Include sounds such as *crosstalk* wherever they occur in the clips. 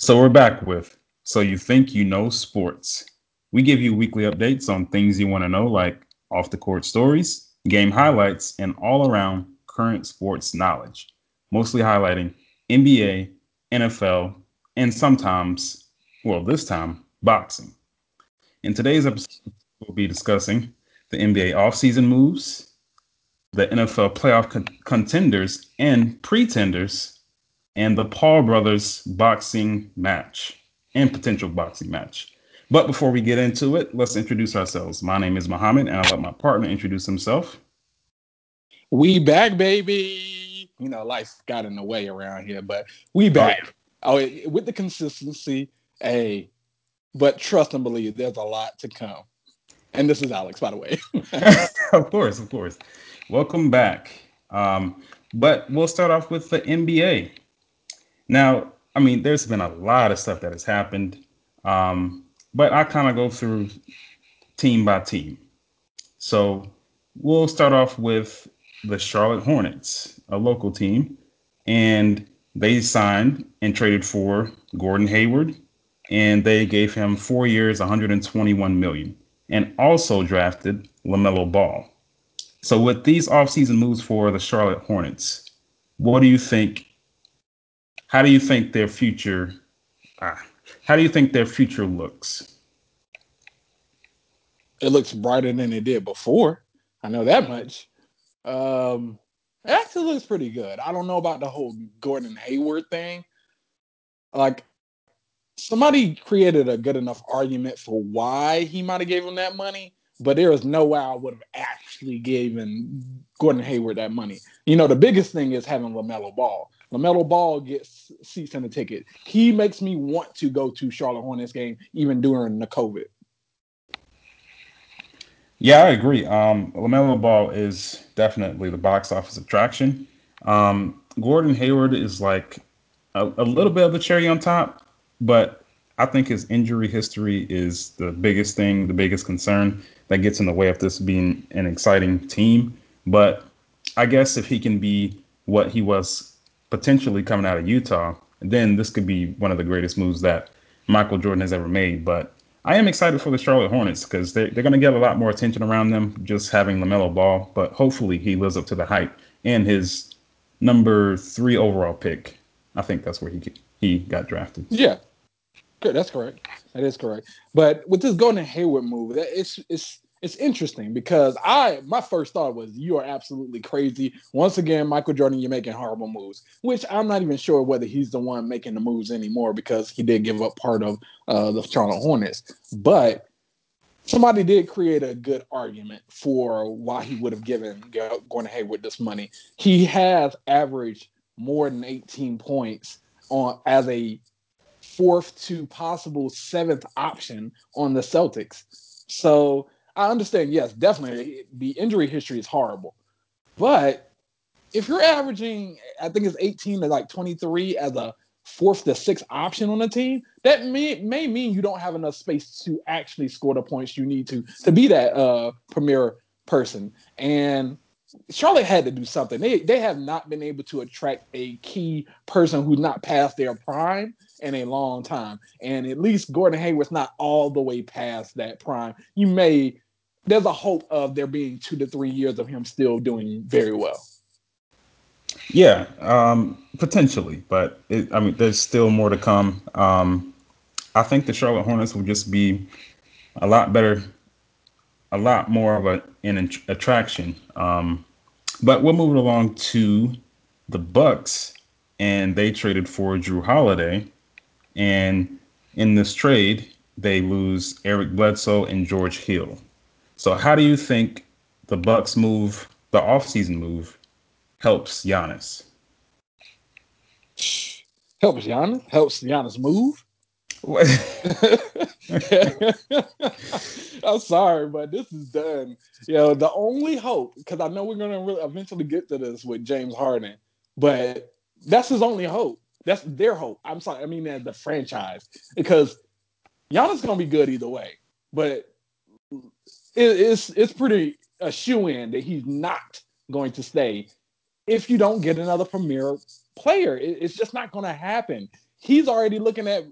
So we're back with So You Think You Know Sports. We give you weekly updates on things you want to know, like off the court stories, game highlights, and all around current sports knowledge, mostly highlighting NBA, NFL, and sometimes, well, this time, boxing. In today's episode, we'll be discussing the NBA offseason moves, the NFL playoff con- contenders and pretenders and the Paul brothers boxing match and potential boxing match. But before we get into it, let's introduce ourselves. My name is Muhammad, and I'll let my partner introduce himself. We back, baby. You know, life got in the way around here, but we back. Oh, yeah. oh with the consistency, hey, but trust and believe there's a lot to come. And this is Alex, by the way. *laughs* *laughs* of course, of course. Welcome back. Um, but we'll start off with the NBA. Now, I mean, there's been a lot of stuff that has happened, um, but I kind of go through team by team. So we'll start off with the Charlotte Hornets, a local team, and they signed and traded for Gordon Hayward, and they gave him four years, 121 million, and also drafted LaMelo Ball. So with these offseason moves for the Charlotte Hornets, what do you think how do you think their future? Ah, how do you think their future looks? It looks brighter than it did before. I know that much. Um, it actually looks pretty good. I don't know about the whole Gordon Hayward thing. Like, somebody created a good enough argument for why he might have gave him that money, but there is no way I would have actually given Gordon Hayward that money. You know, the biggest thing is having LaMelo Ball. LaMelo Ball gets seats in the ticket. He makes me want to go to Charlotte Hornets game even during the COVID. Yeah, I agree. Um, LaMelo Ball is definitely the box office attraction. Um, Gordon Hayward is like a, a little bit of the cherry on top, but I think his injury history is the biggest thing, the biggest concern that gets in the way of this being an exciting team. But I guess if he can be what he was potentially coming out of Utah, then this could be one of the greatest moves that Michael Jordan has ever made. But I am excited for the Charlotte Hornets because they're, they're going to get a lot more attention around them just having LaMelo Ball. But hopefully he lives up to the hype and his number three overall pick. I think that's where he he got drafted. Yeah, good. That's correct. That is correct. But with this Gordon Hayward move, that it's it's it's interesting because I my first thought was you are absolutely crazy. Once again, Michael Jordan, you're making horrible moves, which I'm not even sure whether he's the one making the moves anymore because he did give up part of uh, the Charlotte Hornets. But somebody did create a good argument for why he would have given going Gordon Hayward this money. He has averaged more than 18 points on as a fourth to possible seventh option on the Celtics. So I understand, yes, definitely the injury history is horrible. But if you're averaging, I think it's 18 to like 23 as a fourth to sixth option on the team, that may, may mean you don't have enough space to actually score the points you need to to be that uh, premier person. And Charlotte had to do something. They they have not been able to attract a key person who's not past their prime in a long time. And at least Gordon Hayward's not all the way past that prime. You may there's a hope of there being two to three years of him still doing very well. Yeah, um, potentially, but it, I mean, there's still more to come. Um, I think the Charlotte Hornets will just be a lot better, a lot more of a, an attraction. Um, but we'll move along to the Bucks, and they traded for Jrue Holiday, and in this trade, they lose Eric Bledsoe and George Hill. So how do you think the Bucks move, the offseason move, helps Giannis? Helps Giannis? Helps Giannis move? *laughs* I'm sorry, but this is done. You know, the only hope, because I know we're going to really eventually get to this with James Harden, but that's his only hope. That's their hope. I'm sorry. I mean, as the franchise, because Giannis going to be good either way. But it's it's pretty a shoe in that he's not going to stay if you don't get another premier player. It, it's just not going to happen. he's already looking at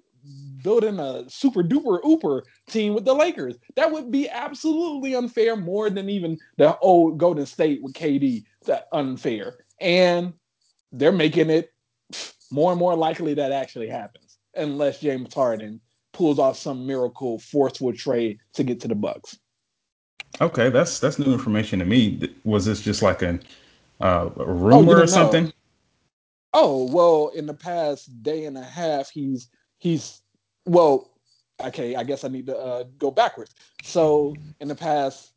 building a super duper ooper team with the Lakers. That would be absolutely unfair, more than even the old Golden State with KD. That unfair, and they're making it more and more likely that actually happens, unless James Harden pulls off some miracle forceful trade to get to the Bucks. Okay, that's that's new information to me. Was this just like a, uh, a rumor oh, or something? Know. Oh well, in the past day and a half, he's he's well, okay, I guess I need to uh, go backwards. So in the past,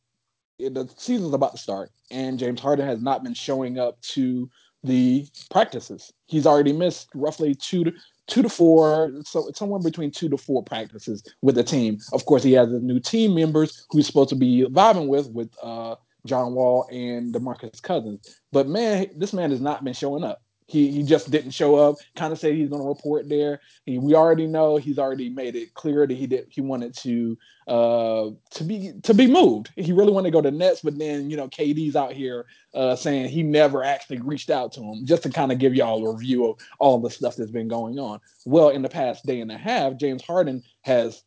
the season's about to start, and James Harden has not been showing up to the practices. He's already missed roughly two to two to four, so somewhere between two to four practices with the team. Of course, he has the new team members who he's supposed to be vibing with, with uh, John Wall and DeMarcus Cousins. But man, this man has not been showing up. He he just didn't show up. Kind of said he's going to report there. He, we already know he's already made it clear that he did he wanted to uh to be to be moved. He really wanted to go to Nets, but then you know KD's out here uh saying he never actually reached out to him. Just to kind of give y'all a review of all the stuff that's been going on. Well, in the past day and a half, James Harden has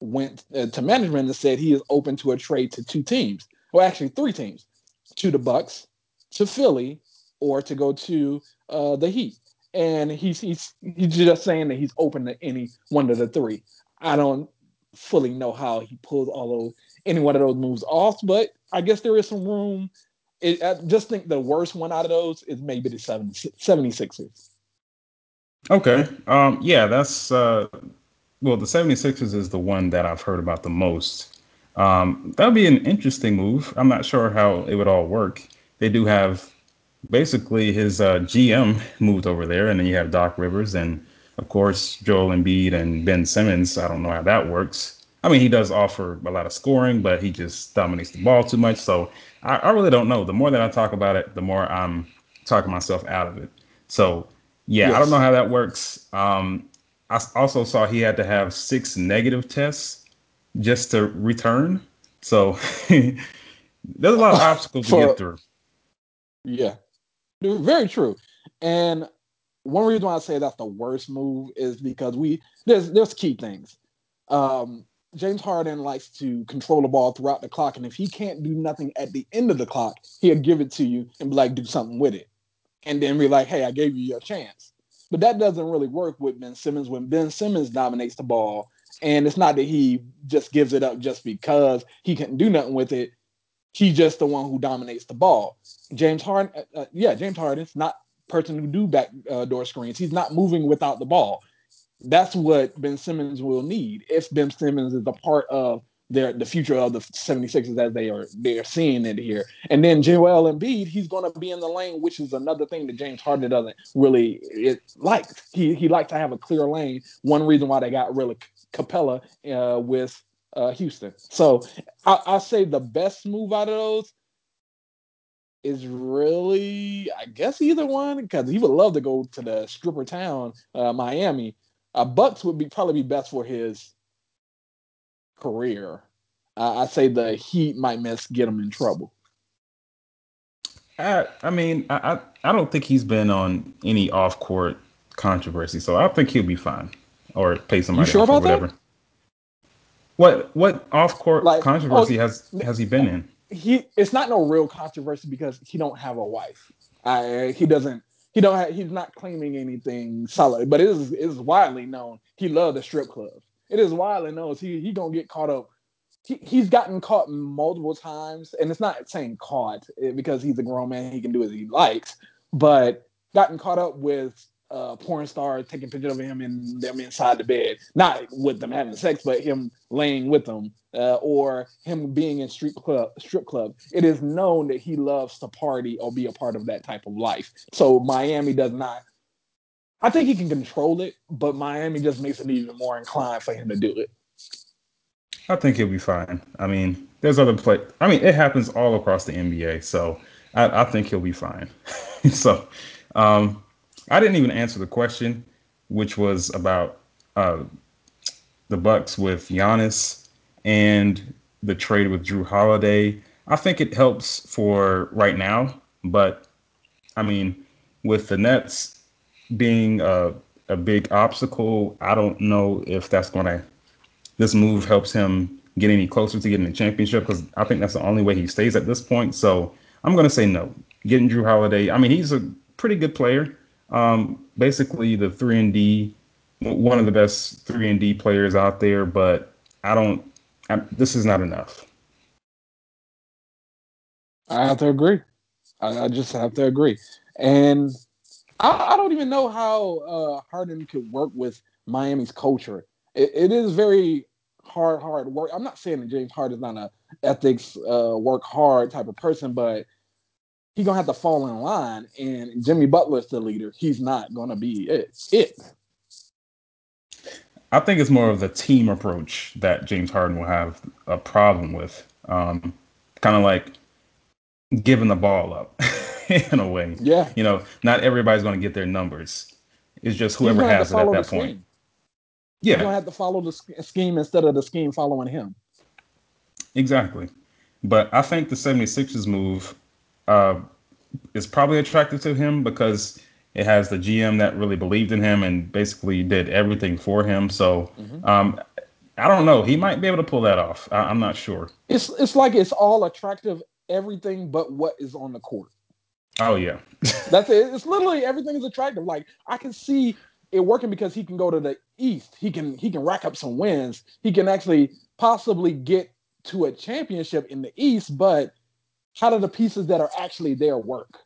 went uh, to management and said he is open to a trade to two teams. Well, actually three teams, to the Bucks, to Philly, or to go to uh, the Heat. And he's he's he's just saying that he's open to any one of the three. I don't fully know how he pulls all those any one of those moves off, but I guess there is some room. It, I just think the worst one out of those is maybe the 70, 76ers. Okay. Um, yeah, that's uh, well, the 76ers is the one that I've heard about the most. Um, that would be an interesting move. I'm not sure how it would all work. They do have basically his uh, GM moved over there, and then you have Doc Rivers and of course Joel Embiid and Ben Simmons. I don't know how that works. I mean, he does offer a lot of scoring, but he just dominates the ball too much. So I, I really don't know. The more that I talk about it, the more I'm talking myself out of it. So yeah, yes. I don't know how that works. Um, I also saw he had to have six negative tests just to return. So *laughs* there's a lot of *laughs* obstacles For, to get through. Yeah, very true. And one reason why I say that's the worst move is because we there's there's key things. Um, James Harden likes to control the ball throughout the clock, and if he can't do nothing at the end of the clock, he'll give it to you and be like, "Do something with it," and then be like, "Hey, I gave you your chance." But that doesn't really work with Ben Simmons when Ben Simmons dominates the ball, and it's not that he just gives it up just because he can do nothing with it he's just the one who dominates the ball. James Harden, uh, uh, yeah, James Harden's not person who do back uh, door screens. He's not moving without the ball. That's what Ben Simmons will need if Ben Simmons is a part of their the future of the 76ers as they are they're seeing it here. And then Joel Embiid, he's going to be in the lane, which is another thing that James Harden doesn't really it like. He he likes to have a clear lane. One reason why they got really Capela uh, with uh, Houston. So I, I say the best move out of those is really, I guess, either one because he would love to go to the stripper town, uh, Miami. Uh, Bucks would be probably be best for his career. Uh, I say the Heat might miss get him in trouble. I, I mean, I, I don't think he's been on any off court controversy, so I think he'll be fine or pay somebody you sure about whatever. That? What what off court like, controversy oh, has has he been in? He it's not no real controversy because he don't have a wife. I, he doesn't he don't have, he's not claiming anything solid, but it is it is widely known he loved the strip clubs. It is widely known he he gonna get caught up. He, he's gotten caught multiple times, and it's not saying caught eh, because he's a grown man, he can do as he likes, but gotten caught up with uh, porn star taking pictures of him and them inside the bed, not with them having sex, but him laying with them, uh, or him being in street club, strip club. It is known that he loves to party or be a part of that type of life. So Miami does not. I think he can control it, but Miami just makes it even more inclined for him to do it. I think he'll be fine. I mean, there's other play. I mean, it happens all across the NBA, so I, I think he'll be fine. *laughs* so, um, I didn't even answer the question, which was about uh, the Bucks with Giannis and the trade with Jrue Holiday. I think it helps for right now, but I mean, with the Nets being uh, a big obstacle. I don't know if that's going to this move helps him get any closer to getting the championship because I think that's the only way he stays at this point. So I'm going to say no. Getting Jrue Holiday, I mean, he's a pretty good player. Um, basically, the three and D, one of the best three and D players out there. But I don't. I, this is not enough. I have to agree. I, I just have to agree. And I, I don't even know how uh, Harden could work with Miami's culture. It, it is very hard, hard work. I'm not saying that James Harden is not a ethics, uh, work hard type of person, but he's gonna have to fall in line. And Jimmy Butler's the leader. He's not gonna be it. It. I think it's more of the team approach that James Harden will have a problem with. Um, kind of like giving the ball up *laughs* in a way. Yeah. You know, not everybody's going to get their numbers. It's just whoever has it at that point. Scheme. Yeah. You're going to have to follow the scheme instead of the scheme following him. Exactly. But I think the 76ers move uh, is probably attractive to him because it has the GM that really believed in him and basically did everything for him. So mm-hmm. um, I don't know. He might be able to pull that off. I- am not sure. It's it's like it's all attractive everything but what is on the court. Oh yeah. *laughs* That's it. It's literally everything is attractive. Like I can see it working because he can go to the east. He can he can rack up some wins. He can actually possibly get to a championship in the east, but how do the pieces that are actually there work?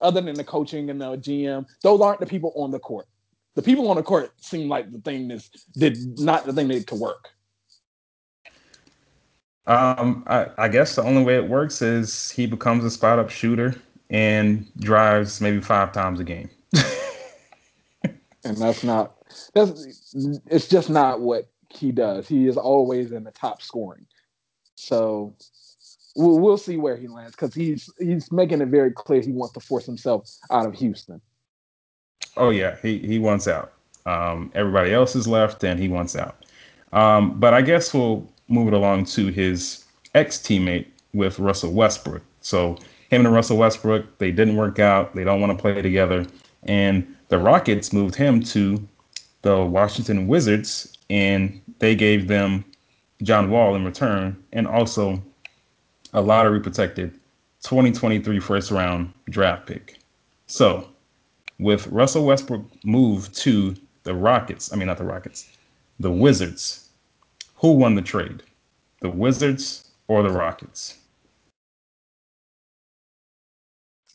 Other than the coaching and the GM, those aren't the people on the court. The people on the court seem like the thing that's did not the thing that could work. Um, I, I guess the only way it works is he becomes a spot up shooter and drives maybe five times a game. *laughs* and that's not that's it's just not what he does. He is always in the top scoring. So we'll, we'll see where he lands because he's he's making it very clear he wants to force himself out of Houston. Oh yeah, he he wants out. Um, everybody else is left, and he wants out. Um, but I guess we'll move it along to his ex teammate with Russell Westbrook. So him and Russell Westbrook, they didn't work out. They don't want to play together. And the Rockets moved him to the Washington Wizards, and they gave them John Wall in return, and also a lottery protected 2023 first round draft pick. So, with Russell Westbrook moved to the Rockets, I mean, not the Rockets, the Wizards, who won the trade? The Wizards or the Rockets?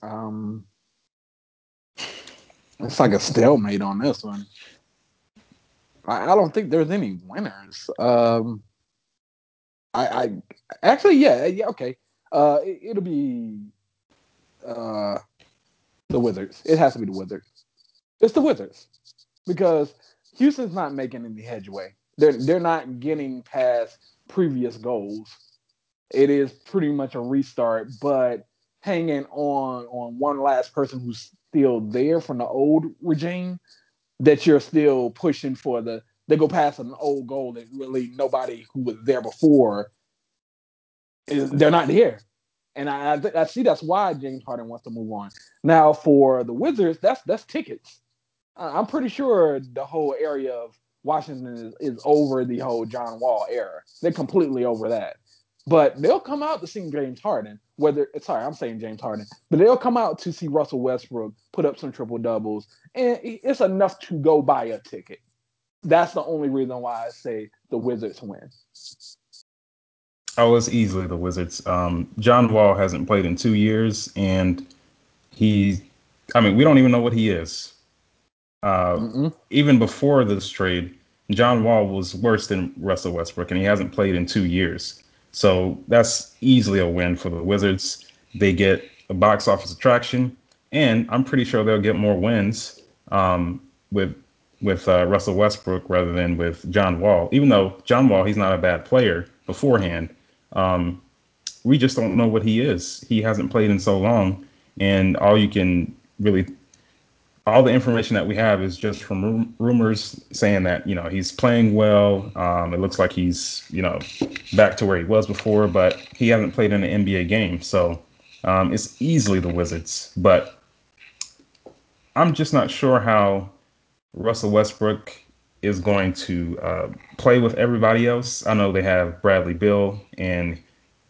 Um, it's like a stalemate on this one. I, I don't think there's any winners. Um, I, I actually, yeah, yeah, okay. Uh, it, will be uh the Wizards. It has to be the Wizards. It's the Wizards because Houston's not making any headway they're they're not getting past previous goals. It is pretty much a restart, but hanging on on one last person who's still there from the old regime that you're still pushing for the they go past an old goal that really nobody who was there before is they're not here. And I, I, I see that's why James Harden wants to move on. Now for the Wizards, that's that's tickets. I'm pretty sure the whole area of Washington is, is over the whole John Wall era. They're completely over that. But they'll come out to see James Harden, whether sorry, I'm saying James Harden, but they'll come out to see Russell Westbrook put up some triple doubles, and it's enough to go buy a ticket. That's the only reason why I say the Wizards win. Oh, it's easily the Wizards. Um, John Wall hasn't played in two years, and he, I mean, we don't even know what he is. Uh, even before this trade, John Wall was worse than Russell Westbrook, and he hasn't played in two years. So that's easily a win for the Wizards. They get a box office attraction, and I'm pretty sure they'll get more wins um, with with uh, Russell Westbrook rather than with John Wall. Even though John Wall, he's not a bad player beforehand. Um, we just don't know what he is. He hasn't played in so long, and all you can really all the information that we have is just from rumors saying that you know he's playing well. Um, it looks like he's you know back to where he was before, but he hasn't played in an NBA game, so um, it's easily the Wizards. But I'm just not sure how Russell Westbrook is going to uh, play with everybody else. I know they have Bradley Beal, and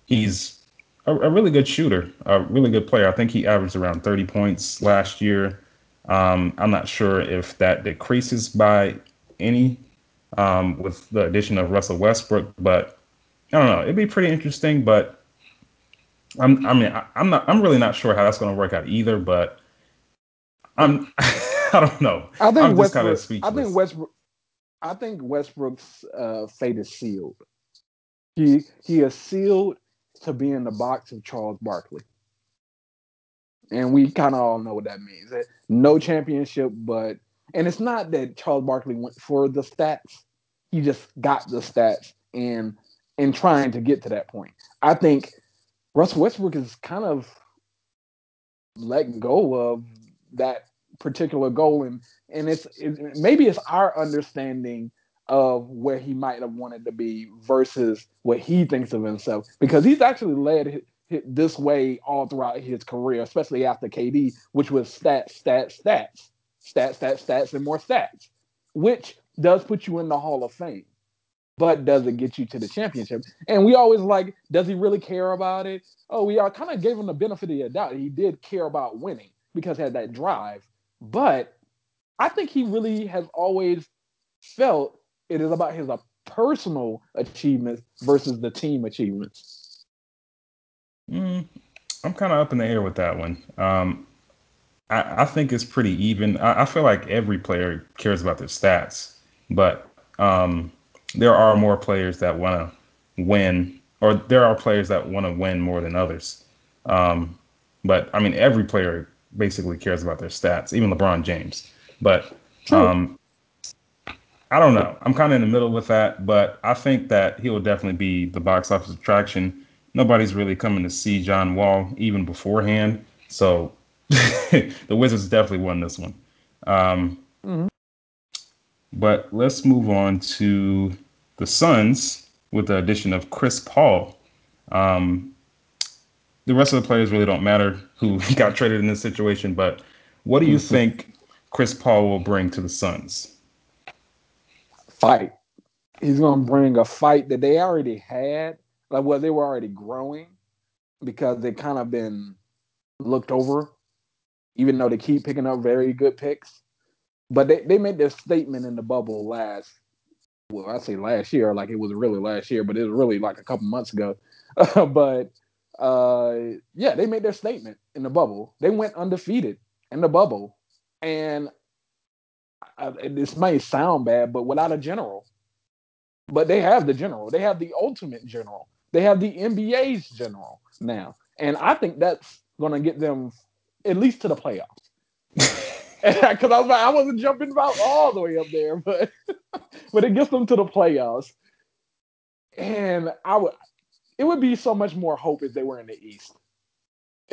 he's a, a, really good shooter, a really good player. I think he averaged around 30 points last year. Um, I'm not sure if that decreases by any um, with the addition of Russell Westbrook, but I don't know. It'd be pretty interesting, but I'm, I mean, I, am not, I'm really not sure how that's going to work out either, but I'm, *laughs* *laughs* I don't know. I think I'm Westbrook, I think Westbrook, I think Westbrook's uh, fate is sealed. He he is sealed to be in the box of Charles Barkley, and we kind of all know what that means. No championship, but and it's not that Charles Barkley went for the stats; he just got the stats and in trying to get to that point. I think Russell Westbrook is kind of letting go of that particular goal and and it's it, maybe it's our understanding of where he might have wanted to be versus what he thinks of himself because he's actually led this way all throughout his career especially after KD which was stats stats stats stats stats stats and more stats which does put you in the Hall of Fame but does it get you to the championship? And we always like, does he really care about it? Oh, we are kind of gave him the benefit of the doubt. He did care about winning because he had that drive. But I think he really has always felt it is about his uh, personal achievements versus the team achievements. Mm, I'm kind of up in the air with that one. Um, I, I, think it's pretty even. I, I, feel like every player cares about their stats, but um, there are more players that want to win, or there are players that want to win more than others. Um, but I mean, every player basically cares about their stats, even LeBron James. But um, I don't know. I'm kind of in the middle with that, but I think that he will definitely be the box office attraction. Nobody's really coming to see John Wall even beforehand, so *laughs* the Wizards definitely won this one. Um, mm-hmm. But let's move on to the Suns with the addition of Chris Paul. Um, the rest of the players really don't matter who *laughs* got traded in this situation, but what do you mm-hmm. think Chris Paul will bring to the Suns? Fight. He's going to bring a fight that they already had, like well, they were already growing because they kind of been looked over, even though they keep picking up very good picks. But they, they made their statement in the bubble last, well, I say last year, like it was really last year, but it was really like a couple months ago. *laughs* but uh, yeah, they made their statement in the bubble. They went undefeated in the bubble, and I, this may sound bad, but without a general. But they have the general. They have the ultimate general. They have the NBA's general now, and I think that's going to get them at least to the playoffs. *laughs* *laughs* Because I was like, I wasn't jumping about all the way up there, but *laughs* but it gets them to the playoffs. And I would it would be so much more hope if they were in the East.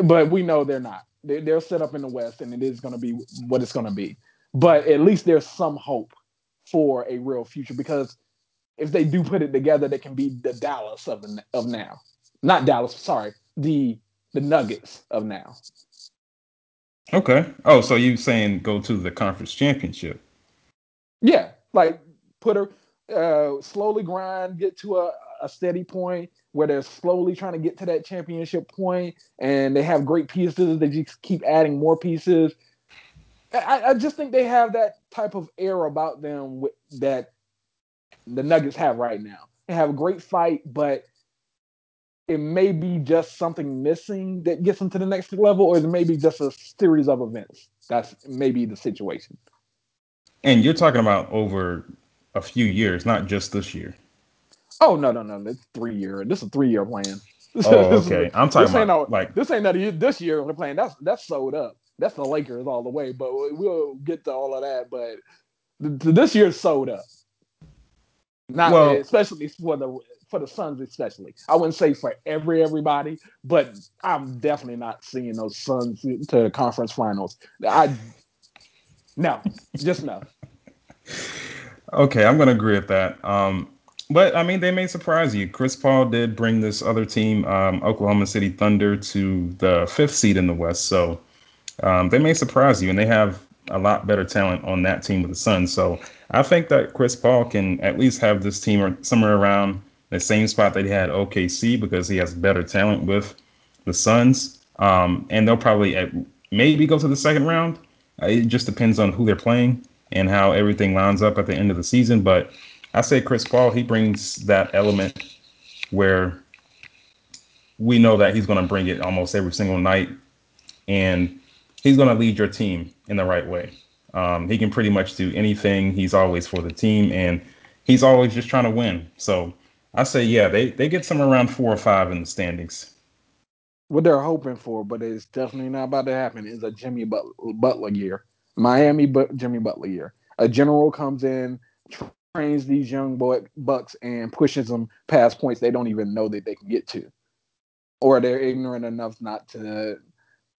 But we know they're not. They, they're set up in the West, and it is going to be what it's going to be. But at least there's some hope for a real future because if they do put it together, they can be the Dallas of the, of now. Not Dallas, sorry, the the Nuggets of now. Okay. Oh, so you're saying go to the conference championship? Yeah, like put her uh, slowly grind, get to a, a steady point where they're slowly trying to get to that championship point and they have great pieces. They just keep adding more pieces. I, I just think they have that type of air about them with, that the Nuggets have right now. They have a great fight, but it may be just something missing that gets them to the next level, or it may be just a series of events. That's maybe the situation. And you're talking about over a few years, not just this year. Oh no, no, no! It's three year. This is a three year plan. *laughs* Oh, okay. I'm talking about no, like this ain't not this year we're playing. That's that's sold up. That's the Lakers all the way. But we'll get to all of that. But this year's sold up. Not well, especially for the for the Suns, especially. I wouldn't say for every everybody, but I'm definitely not seeing those Suns to conference finals. I no, just no. *laughs* okay, I'm gonna agree with that. Um, but I mean, they may surprise you. Chris Paul did bring this other team, um, Oklahoma City Thunder, to the fifth seed in the West. So um, they may surprise you, and they have a lot better talent on that team with the Suns. So I think that Chris Paul can at least have this team somewhere around the same spot that he had OKC because he has better talent with the Suns. Um, and they'll probably at, maybe go to the second round. Uh, it just depends on who they're playing and how everything lines up at the end of the season. But I say Chris Paul, he brings that element where we know that he's going to bring it almost every single night, and he's going to lead your team in the right way. Um, he can pretty much do anything. He's always for the team, and he's always just trying to win. So I say, yeah, they they get somewhere around four or five in the standings. What they're hoping for, but it's definitely not about to happen, is a Jimmy Butler year, Miami but Jimmy Butler year. A general comes in, trains these young boy bucks, and pushes them past points they don't even know that they can get to or they're ignorant enough not to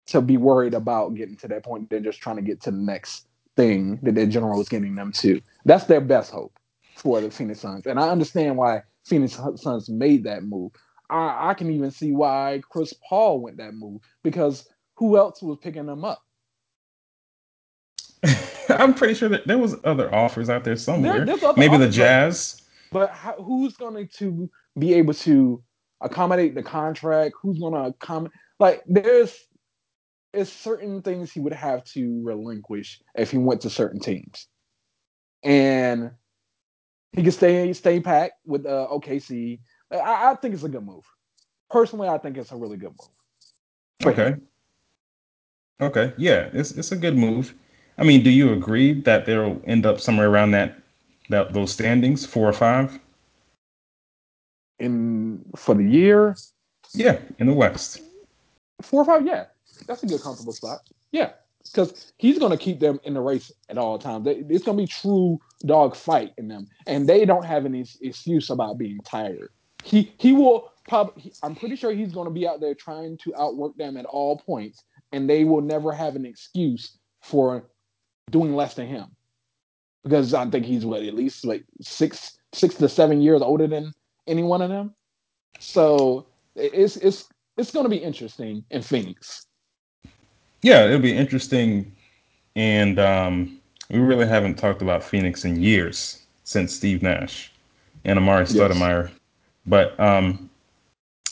to be worried about getting to that point. They're just trying to get to the next thing that their general is getting them to. That's their best hope for the Phoenix Suns. And I understand why Phoenix Suns made that move. I, I can even see why Chris Paul went that move because who else was picking them up? *laughs* I'm pretty sure that there was other offers out there somewhere. There, Maybe the Jazz. But, how, who's going to be able to accommodate the contract? Who's going to accommodate? Like, there's is certain things he would have to relinquish if he went to certain teams, and he can stay stay packed with uh, OKC. I, I, think it's a good move. Personally, I think it's a really good move. Okay. Okay. Yeah, it's it's a good move. I mean, do you agree that they'll end up somewhere around that that those standings, four or five? in for the year. Yeah, in the West. Four or five, yeah, that's a good comfortable spot. Yeah, because he's going to keep them in the race at all times. It's going to be true dog fight in them, and they don't have any excuse about being tired. He he will probably. I'm pretty sure he's going to be out there trying to outwork them at all points, and they will never have an excuse for doing less than him, because I think he's what at least like six six to seven years older than any one of them. So it's it's it's going to be interesting in Phoenix. Yeah, it'll be interesting, and um, we really haven't talked about Phoenix in years since Steve Nash and Amar'e Stoudemire. Yes. But um,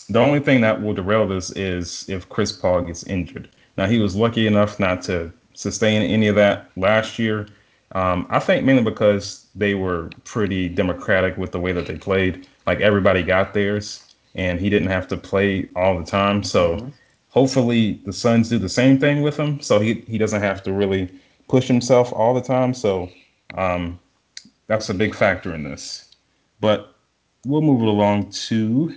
the only thing that will derail this is if Chris Paul gets injured. Now he was lucky enough not to sustain any of that last year. Um, I think mainly because they were pretty democratic with the way that they played like everybody got theirs and he didn't have to play all the time. So mm-hmm. hopefully the Suns do the same thing with him. So he, he doesn't have to really push himself all the time. So um, that's a big factor in this. But we'll move it along to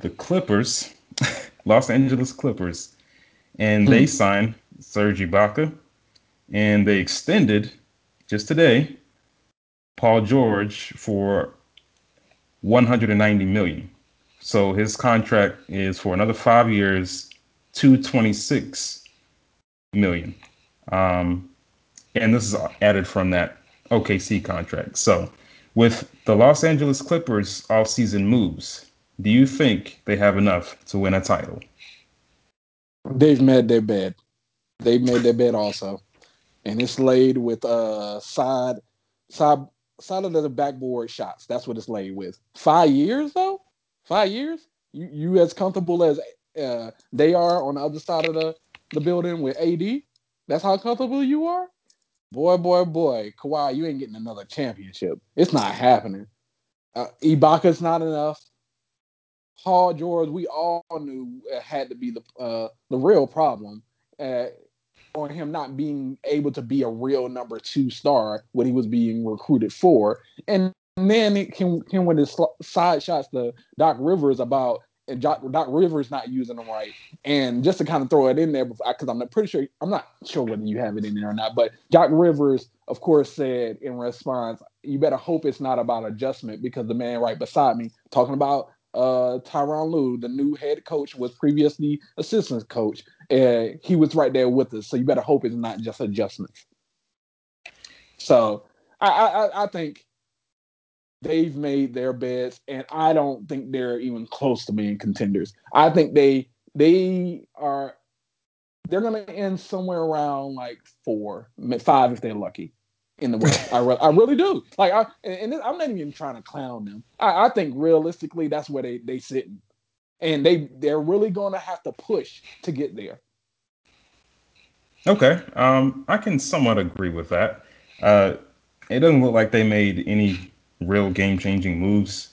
the Clippers, *laughs* Los Angeles Clippers. And they hmm. Serge Ibaka and they extended just today Paul George for 190 million. So his contract is for another five years, 226 million. Um, and this is added from that OKC contract. So with the Los Angeles Clippers off-season moves, do you think they have enough to win a title? They've made their bed. They've made their bed also. And it's laid with uh side side solid as a backboard shots. That's what it's laid with. Five years though, five years. You you as comfortable as uh, they are on the other side of the the building with AD. That's how comfortable you are. Boy, boy, boy, Kawhi, you ain't getting another championship. It's not happening. Uh, Ibaka's not enough. Paul George, we all knew had to be the uh, the real problem. Uh, on him not being able to be a real number two star what he was being recruited for. And then it can can when his side shots to Doc Rivers about and Doc, Doc Rivers not using them right. And just to kind of throw it in there, because I'm pretty sure, I'm not sure whether you have it in there or not, but Doc Rivers, of course, said in response, you better hope it's not about adjustment because the man right beside me talking about uh, Tyronn Lue, the new head coach, was previously assistant coach, and he was right there with us. So you better hope it's not just adjustments. So I, I, I think they've made their beds, and I don't think they're even close to being contenders. I think they they are they're gonna end somewhere around like four, five if they're lucky in the West. I, re- I really do. Like, I and, and I'm not even trying to clown them. I, I think realistically, that's where they they sitting, and they they're really going to have to push to get there. Okay, um, I can somewhat agree with that. Uh, it doesn't look like they made any real game changing moves.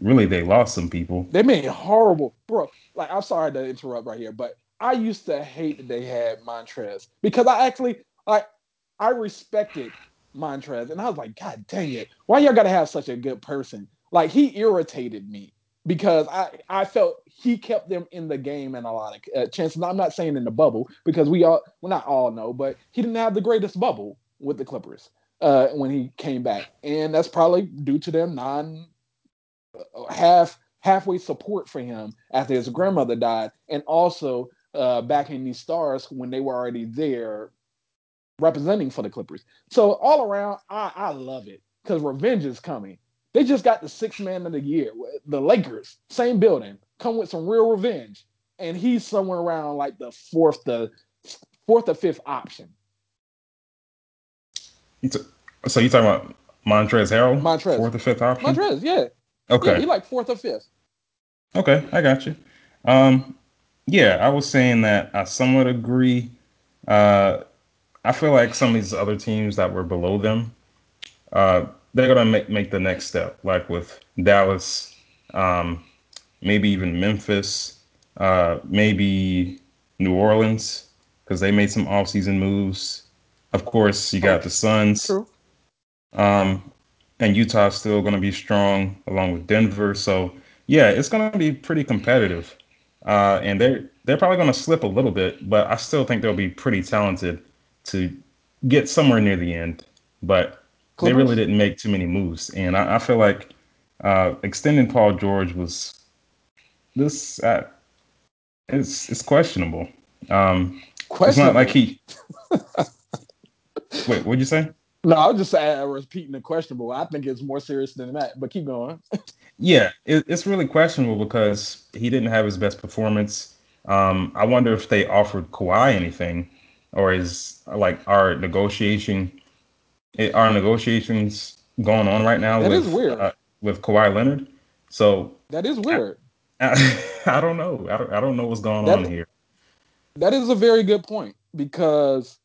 Really, they lost some people. They made horrible, bro. Like, I'm sorry to interrupt right here, but I used to hate that they had Montrez because I actually like I respected Montrez, and I was like, God dang it, why y'all gotta have such a good person? Like he irritated me because I I felt he kept them in the game in a lot of uh, chances. I'm not saying in the bubble because we all well not all know, but he didn't have the greatest bubble with the Clippers uh, when he came back, and that's probably due to them non uh, half halfway support for him after his grandmother died, and also uh, backing these stars when they were already there representing for the Clippers. So all around, I, I love it because revenge is coming. They just got the sixth man of the year. The Lakers, same building, come with some real revenge, and he's somewhere around like the fourth, the fourth or fifth option. So you're talking about Montrez Harrell? Montrez, fourth or fifth option. Montrez, yeah. Okay. Yeah, he like fourth or fifth. Okay, I got you. Um, yeah, I was saying that I somewhat agree. Uh, I feel like some of these other teams that were below them, uh, they're gonna make make the next step, like with Dallas, um, maybe even Memphis, uh, maybe New Orleans, because they made some offseason moves. Of course, you got the Suns. True. Um, and Utah's still going to be strong along with Denver. So yeah, it's going to be pretty competitive. Uh, and they're they're probably going to slip a little bit, but I still think they'll be pretty talented to get somewhere near the end. But Clippers? they really didn't make too many moves, and I, I feel like uh, extending Paul George was this. Uh, it's it's questionable. Um, questionable. It's not like he. Wait, what'd you say? No, I was just uh, repeating the questionable. I think it's more serious than that, but keep going. *laughs* yeah, it, it's really questionable because he didn't have his best performance. Um, I wonder if they offered Kawhi anything, or is like our negotiation, our negotiations going on right now that with weird. Uh, with Kawhi Leonard. So that is weird. I, *laughs* I, I don't know. I don't, I don't know what's going that, on here. That is a very good point because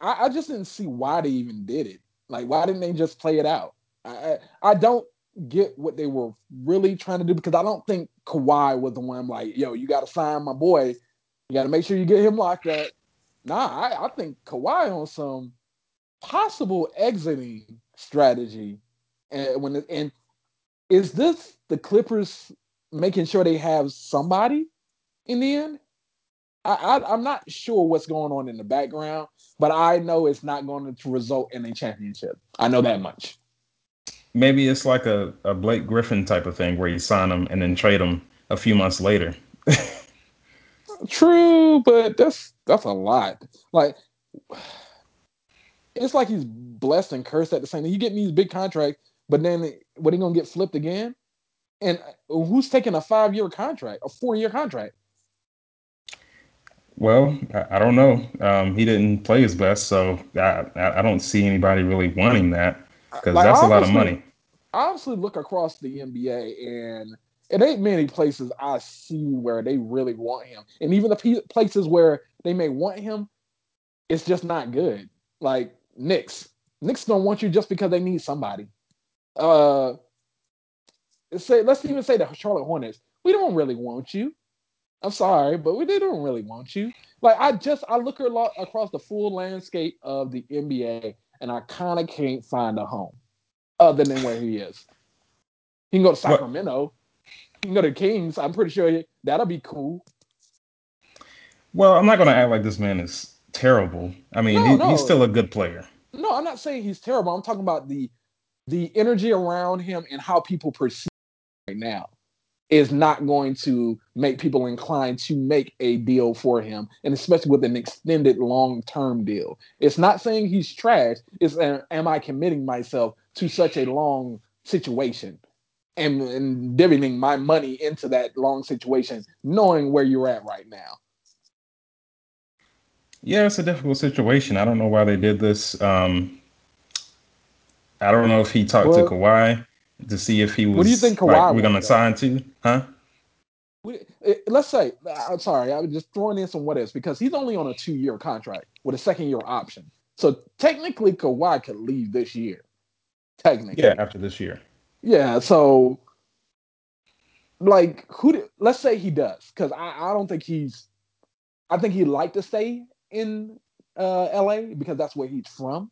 I, I, just didn't see why they even did it. Like, why didn't they just play it out? I, I, don't get what they were really trying to do because I don't think Kawhi was the one like, yo, you got to sign my boy. You got to make sure you get him locked up. Nah, I, I think Kawhi on some possible exiting strategy. And when and is this the Clippers making sure they have somebody in the end? I, I, am not sure what's going on in the background, but I know it's not going to result in a championship. I know that much. Maybe it's like a, a Blake Griffin type of thing where you sign him and then trade him a few months later. *laughs* True, but that's that's a lot. Like it's like he's blessed and cursed at the same time. You get these big contracts, but then what are you gonna get flipped again? And who's taking a five year contract, a four year contract? Well, I, I don't know. Um, he didn't play his best, so I, I don't see anybody really wanting that because like, that's a lot of money. I honestly look across the NBA and it ain't many places I see where they really want him. And even the places where they may want him, it's just not good. Like Knicks. Knicks don't want you just because they need somebody. Uh say let's even say the Charlotte Hornets. We don't really want you. I'm sorry, but we they don't really want you. Like I just I look across the full landscape of the NBA and I kind of can't find a home other than where he is. He can go to Sacramento. What? He can go to Kings. I'm pretty sure that'll be cool. Well, I'm not going to act like this man is terrible. I mean, no, he, no. he's still a good player. No, I'm not saying he's terrible. I'm talking about the the energy around him and how people perceive right now is not going to make people inclined to make a deal for him, and especially with an extended long term deal. It's not saying he's trash. It's uh, am I committing myself to such a long situation and, and divvying my money into that long situation, knowing where you're at right now? Yeah, it's a difficult situation. I don't know why they did this. Um, I don't know if he talked well, to Kawhi to see if he was. What do you think Kawhi? Like, we're gonna sign to, huh? We, eh, let's say I'm sorry, I'm just throwing in some what ifs because he's only on a two year contract with a second year option. So technically, Kawhi could leave this year. Technically, yeah, after this year. Yeah, so like who? Did, let's say he does because I, I don't think he's. I think he'd like to stay in uh, LA because that's where he's from,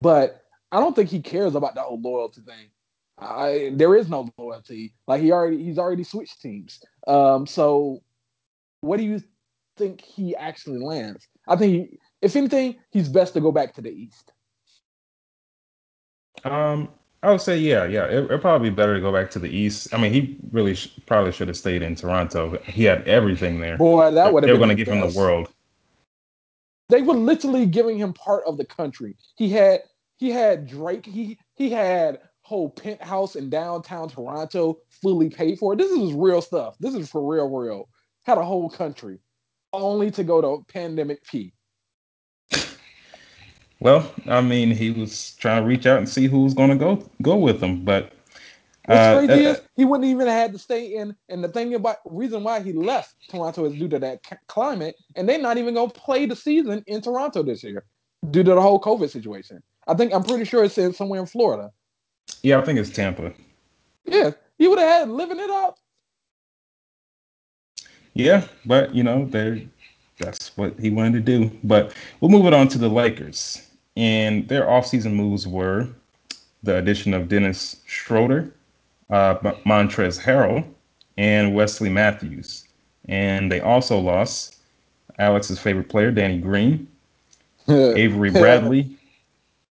but I don't think he cares about the whole loyalty thing. I, there is no loyalty. Like he already he's already switched teams. Um, so what do you think he actually lands? I think he, if anything, he's best to go back to the East. Um, I would say yeah, yeah. It, would probably be better to go back to the East. I mean, he really sh- probably should have stayed in Toronto. He had everything there. Boy, that would have. They were going to give him the world. They were literally giving him part of the country. He had he had Drake. He he had whole penthouse in downtown Toronto fully paid for. This is real stuff. This is for real, real. Had a whole country only to go to pandemic P. Well, I mean, he was trying to reach out and see who was going to go go with him, but What's uh, crazy uh, is he wouldn't even have had to stay in. And the thing about reason why he left Toronto is due to that c- climate, and they're not even going to play the season in Toronto this year due to the whole COVID situation. I think I'm pretty sure it's in somewhere in Florida. Yeah, I think it's Tampa. Yeah, he would have had living it up. Yeah, but you know, they that's what he wanted to do. But we'll move it on to the Lakers. And their offseason moves were the addition of Dennis Schroeder, uh, Montrezl Harrell, and Wesley Matthews. And they also lost Alex's favorite player, Danny Green, *laughs* Avery Bradley,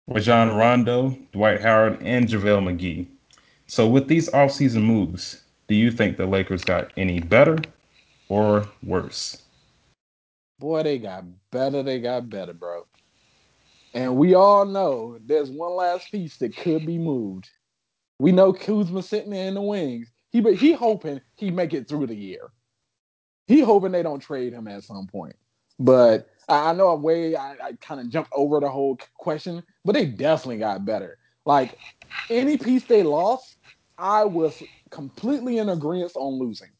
Rajon Rondo, Dwight Howard, and JaVale McGee. So with these offseason moves, do you think the Lakers got any better or worse? Boy, they got better. They got better, bro. And we all know there's one last piece that could be moved. We know Kuzma sitting there in the wings. He but he hoping he make it through the year. He hoping they don't trade him at some point. But I, I know a way I, I kind of jumped over the whole question, but they definitely got better. Like any piece they lost, I was completely in agreement on losing.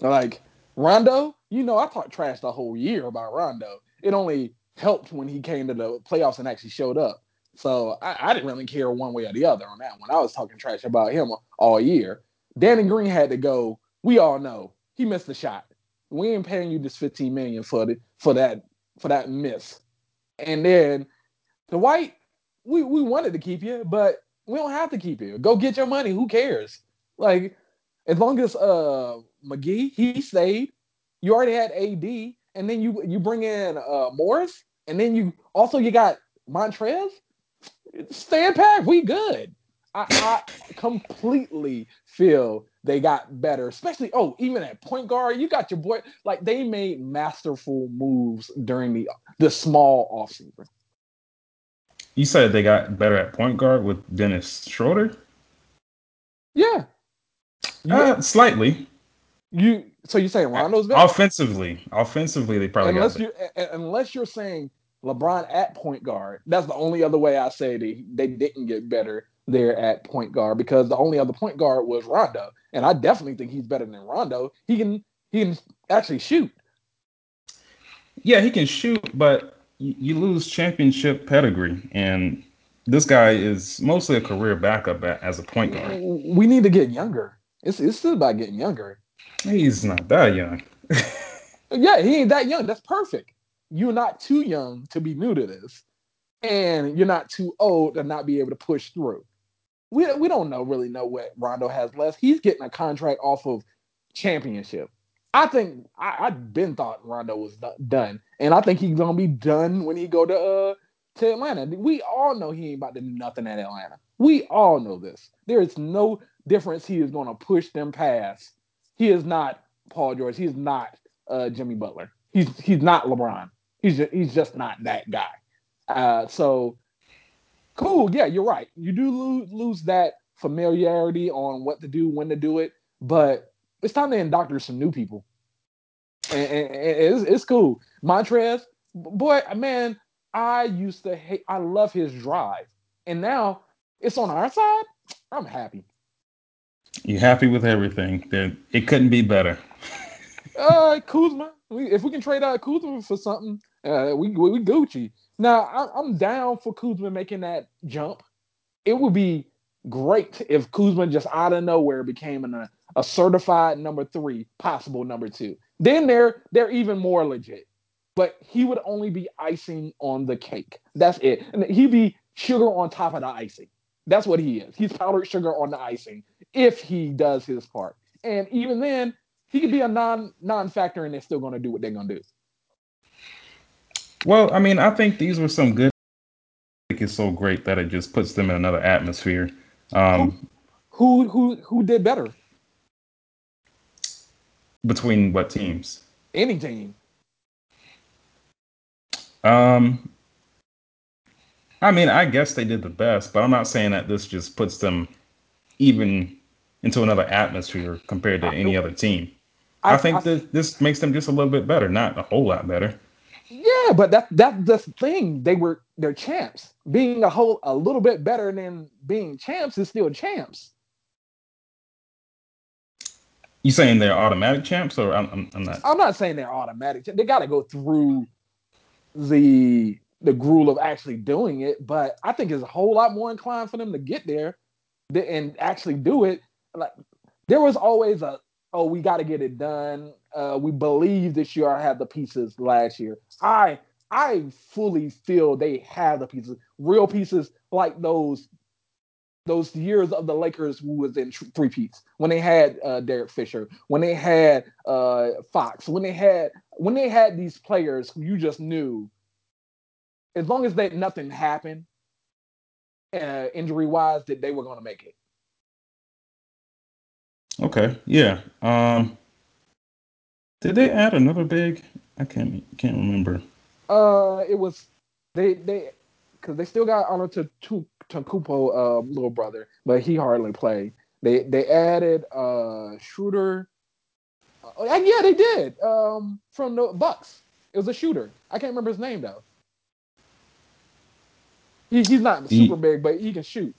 Like Rondo, you know, I talked trash the whole year about Rondo. It only helped when he came to the playoffs and actually showed up. So I, I, didn't really care one way or the other on that one. I was talking trash about him all year. Danny Green had to go. We all know he missed the shot. We ain't paying you this 15 million for the for that for that miss. And then the white, we, we wanted to keep you, but we don't have to keep you. Go get your money. Who cares? Like, as long as uh McGee, he stayed. You already had AD, and then you you bring in uh Morris, and then you also you got Montrez. Stand pack, we good. I, I completely feel they got better, especially oh, even at point guard, you got your boy. Like they made masterful moves during the the small offseason. You said they got better at point guard with Dennis Schroeder. Yeah, uh, slightly. You so you're saying Rondo's better? Offensively, offensively, they probably unless you unless you're saying LeBron at point guard. That's the only other way I say they they didn't get better there at point guard because the only other point guard was Rondo, and I definitely think he's better than Rondo. He can he can actually shoot. Yeah, he can shoot, but you lose championship pedigree, and this guy is mostly a career backup as a point guard. We need to get younger. It's it's still about getting younger. He's not that young. *laughs* yeah, he ain't that young. That's perfect. You're not too young to be new to this, and you're not too old to not be able to push through we we don't know really know what Rondo has left. He's getting a contract off of championship. I think I, I've been thought Rondo was done, and I think he's gonna be done when he go to uh to Atlanta. We all know he ain't about to do nothing at Atlanta. We all know this. There is no difference. He is gonna push them past. He is not Paul George. He's not uh, Jimmy Butler. He's he's not LeBron. He's just, he's just not that guy. Uh, so cool. Yeah, you're right. You do lose, lose that familiarity on what to do, when to do it, but it's time to indoctrinate some new people. And, and, and it's, it's, cool. Montrez, boy, man, I used to hate. I love his drive, and now it's on our side. I'm happy. You happy with everything? Then it couldn't be better. uh, Kuzma. We, if we can trade out Kuzma for something, uh, we, we we Gucci. Now I, I'm down for Kuzma making that jump. It would be great if Kuzma just out of nowhere became an, a, a certified number three, possible number two. Then they're they're even more legit. But he would only be icing on the cake. That's it. And he'd be sugar on top of the icing. That's what he is. He's powdered sugar on the icing if he does his part. And even then, he could be a non non factor, and they're still going to do what they're going to do. Well, I mean, I think these were some good. I think it's so great that it just puts them in another atmosphere. Um, who, who who who did better? Between what teams? Any team. Um, I mean, I guess they did the best, but I'm not saying that this just puts them even into another atmosphere compared to any other team. I, I think I, that this makes them just a little bit better, not a whole lot better. Yeah, but that that's the thing. They were they're champs. Being a whole a little bit better than being champs is still champs. You saying they're automatic champs, or I'm, I'm, I'm not? I'm not saying they're automatic. They got to go through the the gruel of actually doing it, but I think it's a whole lot more inclined for them to get there and actually do it. Like there was always a oh we got to get it done. Uh, we believe this year I had the pieces last year. I I fully feel they have the pieces, real pieces like those those years of the Lakers who was in three peats when they had uh, Derek Fisher, when they had uh, Fox, when they had when they had these players who you just knew, as long as they nothing happened, uh, injury wise, that they were going to make it. Okay, yeah. Um, did they add another big? I can't can't remember. Uh, it was they they because they still got honor to two Kupo uh, little brother, but he hardly played. They they added uh shooter. Uh, and yeah, they did. Um, from the Bucks, it was a shooter. I can't remember his name though. He, he's not super he, big, but he can shoot.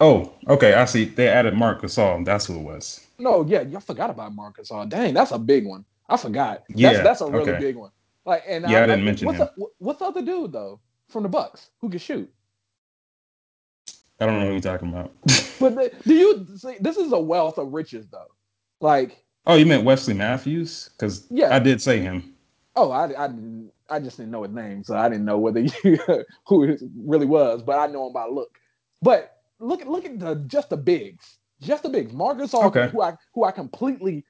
Oh, okay. I see. They added Marc Gasol. That's who it was. No, yeah, y'all forgot about Marc Gasol. Dang, that's a big one. I forgot. Yeah, that's, that's a really okay. big one. Like, and yeah, I, I didn't I, mention what's him. The, what's the other dude though from the Bucks who can shoot? I don't know who you're talking about. *laughs* but the, do you see? This is a wealth of riches, though. Like, oh, you meant Wesley Matthews? Because yeah, I did say him. Oh, I, I. I just didn't know his name, so I didn't know whether *laughs* you, who it really was. But I know him by look. But look, at look at the just the bigs, just the bigs. Marcus okay. who I who I completely.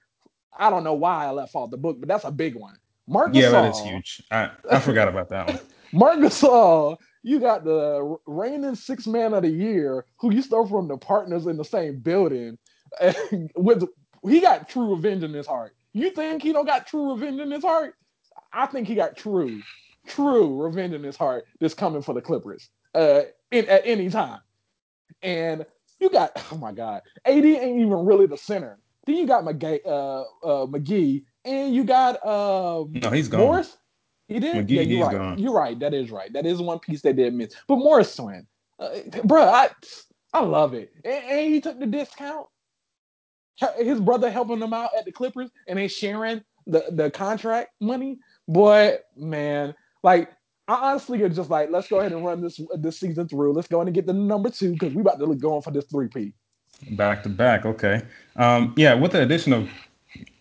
I don't know why I left off the book, but that's a big one. Marcus yeah, that is huge. I, I forgot about that one. *laughs* Marc Gasol you got the reigning six man of the year who you stole from the partners in the same building. *laughs* with he got true revenge in his heart. You think he don't got true revenge in his heart? I think he got true, true revenge in his heart that's coming for the Clippers uh, in, at any time. And you got *laughs* oh my god, AD ain't even really the center. Then you got McGee, uh, uh, McGee and you got um, no, he's gone. Morris. He did. McGee, yeah, you're right. Gone. You're right. That is right. That is one piece they did miss. But Morris Swin, uh, bro, I I love it. And, and, he took the discount. His brother helping him out at the Clippers, and they sharing the the contract money. Boy, man, like I honestly are just like, let's go ahead and run this this season through. Let's go and get the number two because we about to go going for this three P. Back to back, okay. Um, yeah, with the addition of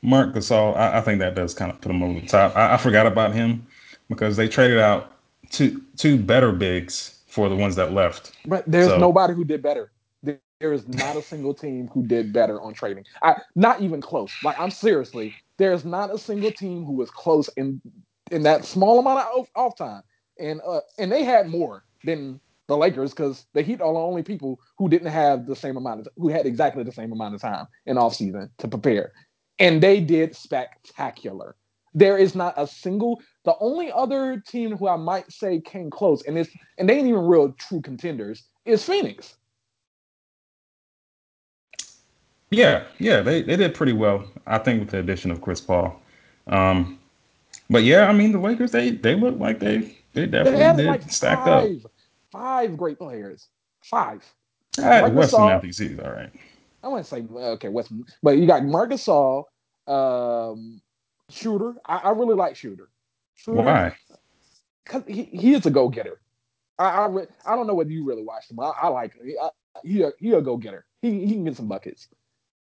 Marc Gasol, I, I, think that does kind of put him over the top. I, I forgot about him because they traded out two two better bigs for the ones that left. But there's so. nobody who did better. There is not a single team who did better on trading. I not even close. Like I'm seriously, there's not a single team who was close in in that small amount of off, off time. And uh and they had more than the Lakers because the Heat are the only people who didn't have the same amount of who had exactly the same amount of time in off season to prepare. And they did spectacular. There is not a single. The only other team who I might say came close, and it's and they ain't even real true contenders, is Phoenix. Yeah, yeah, they, they did pretty well. I think with the addition of Chris Paul. Um, But yeah, I mean the Lakers they they look like they they definitely had did like stack up. five, five great players. Five. Ah, Marc Weston Gasol- Matthews, all right. I want to say okay, West, but you got Marc Gasol, um, Shooter. I, I really like Shooter. Shooter Why? Cause he, he is a go getter. I I, re- I don't know whether you really watched him. I, I like him. He, I, he a, he a go getter. He he can get some buckets.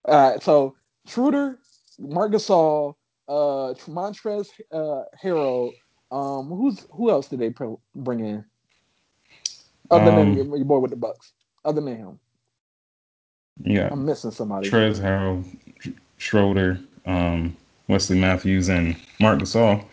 Uh, so Schroeder, Marc Gasol, uh, Montrez uh, Harrell. Um, who's who else did they bring in? Other Um, than your, your boy with the Bucks. Other than him, Yeah, I'm missing somebody. Trez Harrell, Schroeder, um, Wesley Matthews, and Marc Gasol.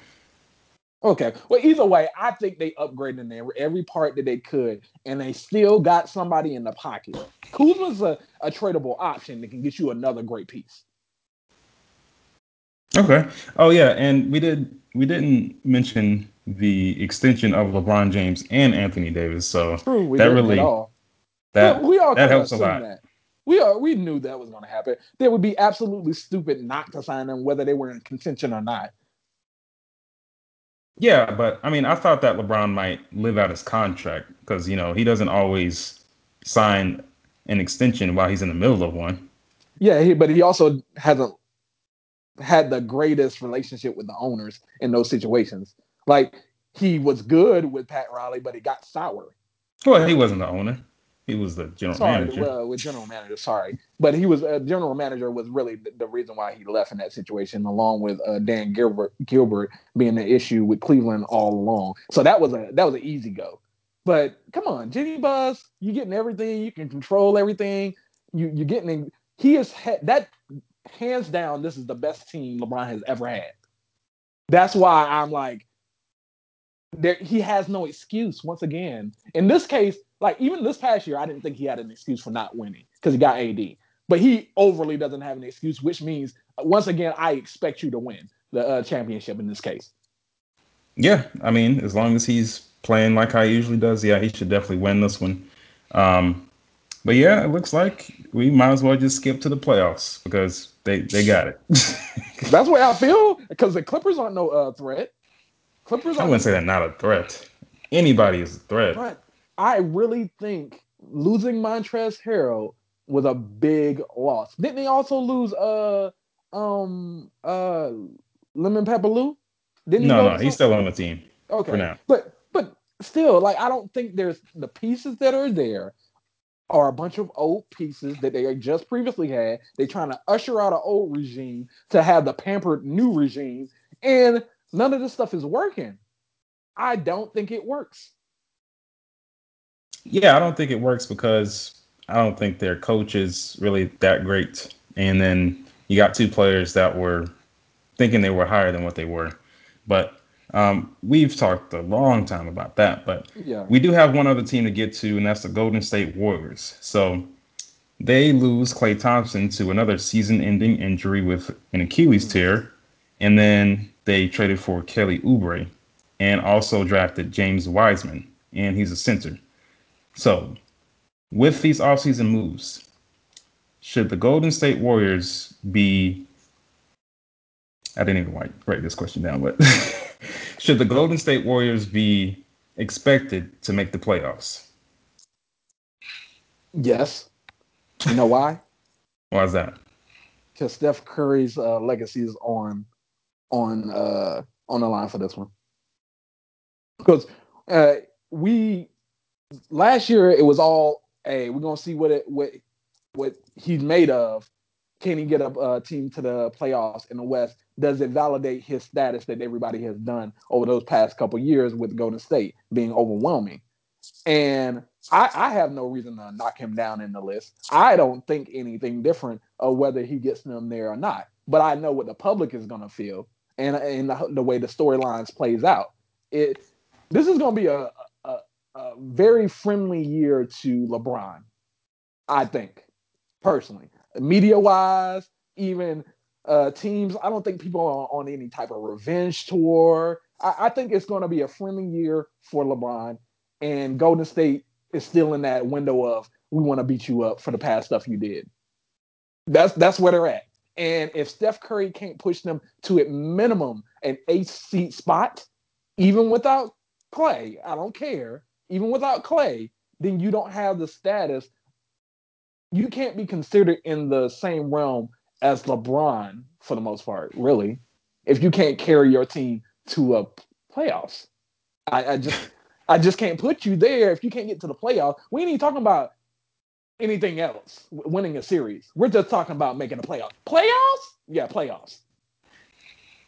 Okay. Well, either way, I think they upgraded in there every part that they could, and they still got somebody in the pocket. Kuzma's a, a tradable option that can get you another great piece. Okay. Oh yeah, and we did we didn't mention the extension of LeBron James and Anthony Davis. So True, we That really- at all. that we all that helps a lot. That. We are we knew that was going to happen. They would be absolutely stupid not to sign them, whether they were in contention or not. Yeah, but I mean, I thought that LeBron might live out his contract because you know he doesn't always sign an extension while he's in the middle of one. Yeah, he, but he also hasn't had the greatest relationship with the owners in those situations. Like he was good with Pat Riley, but he got sour. Well, he wasn't the owner; he was the general sorry, manager. well, with general manager, sorry, but he was uh, general manager was really the, the reason why he left in that situation, along with uh, Dan Gilbert Gilbert being the issue with Cleveland all along. So that was a that was an easy go. But come on, Jeanie Buss, you getting everything, you can control everything. You you're getting he is ha- that hands down. This is the best team LeBron has ever had. That's why I'm like, there he has no excuse once again. In this case, like even this past year, I didn't think he had an excuse for not winning because he got AD. But he overly doesn't have an excuse, which means uh, once again, I expect you to win the uh, championship in this case. Yeah, I mean, as long as he's playing like I usually does, yeah, he should definitely win this one. Um, but yeah, it looks like we might as well just skip to the playoffs because they they got it. *laughs* That's what I feel because the Clippers aren't no uh, threat. Clippers I wouldn't say that not a threat. Anybody is a threat. But I really think losing Montrez Harrell was a big loss. Didn't they also lose uh um uh Lemon Pepper Lou? Didn't No, go no, he's still on the team. okay. for now. But but still, like I don't think there's the pieces that are there are a bunch of old pieces that they just previously had. They're trying to usher out an old regime to have the pampered new regime, and none of this stuff is working. I don't think it works. Yeah, I don't think it works because I don't think their coach is really that great. And then you got two players that were thinking they were higher than what they were. But um, we've talked a long time about that. But Yeah. we do have one other team to get to, and that's the Golden State Warriors. So they lose Klay Thompson to another season-ending injury with an Achilles tear, and then they traded for Kelly Oubre, and also drafted James Wiseman, and he's a center. So, with these offseason moves, should the Golden State Warriors be? I didn't even write, write this question down, but *laughs* should the Golden State Warriors be expected to make the playoffs? Yes. You know why? *laughs* Why is that? Because Steph Curry's uh, legacy is on on uh, on the line for this one. Because uh, we last year it was all, hey, we're gonna see what it what what he's made of. Can he get a uh, team to the playoffs in the West? Does it validate his status that everybody has done over those past couple years with Golden State being overwhelming? And I, I have no reason to knock him down in the list. I don't think anything different of whether he gets them there or not. But I know what the public is going to feel, and and the, the way the storylines plays out. It this is going to be a, a a very friendly year to LeBron. I think personally, media wise, even uh, teams. I don't think people are on any type of revenge tour. I, I think it's going to be a friendly year for LeBron, and Golden State is still in that window of we want to beat you up for the past stuff you did. That's that's where they're at. And if Steph Curry can't push them to at minimum an eighth seat spot, even without Klay, I don't care, even without Klay, then you don't have the status. You can't be considered in the same realm as LeBron for the most part, really, if you can't carry your team to a playoffs. I, I just I just can't put you there if you can't get to the playoffs. We ain't even talking about anything else, winning a series. We're just talking about making a playoff. Playoffs? Yeah, playoffs.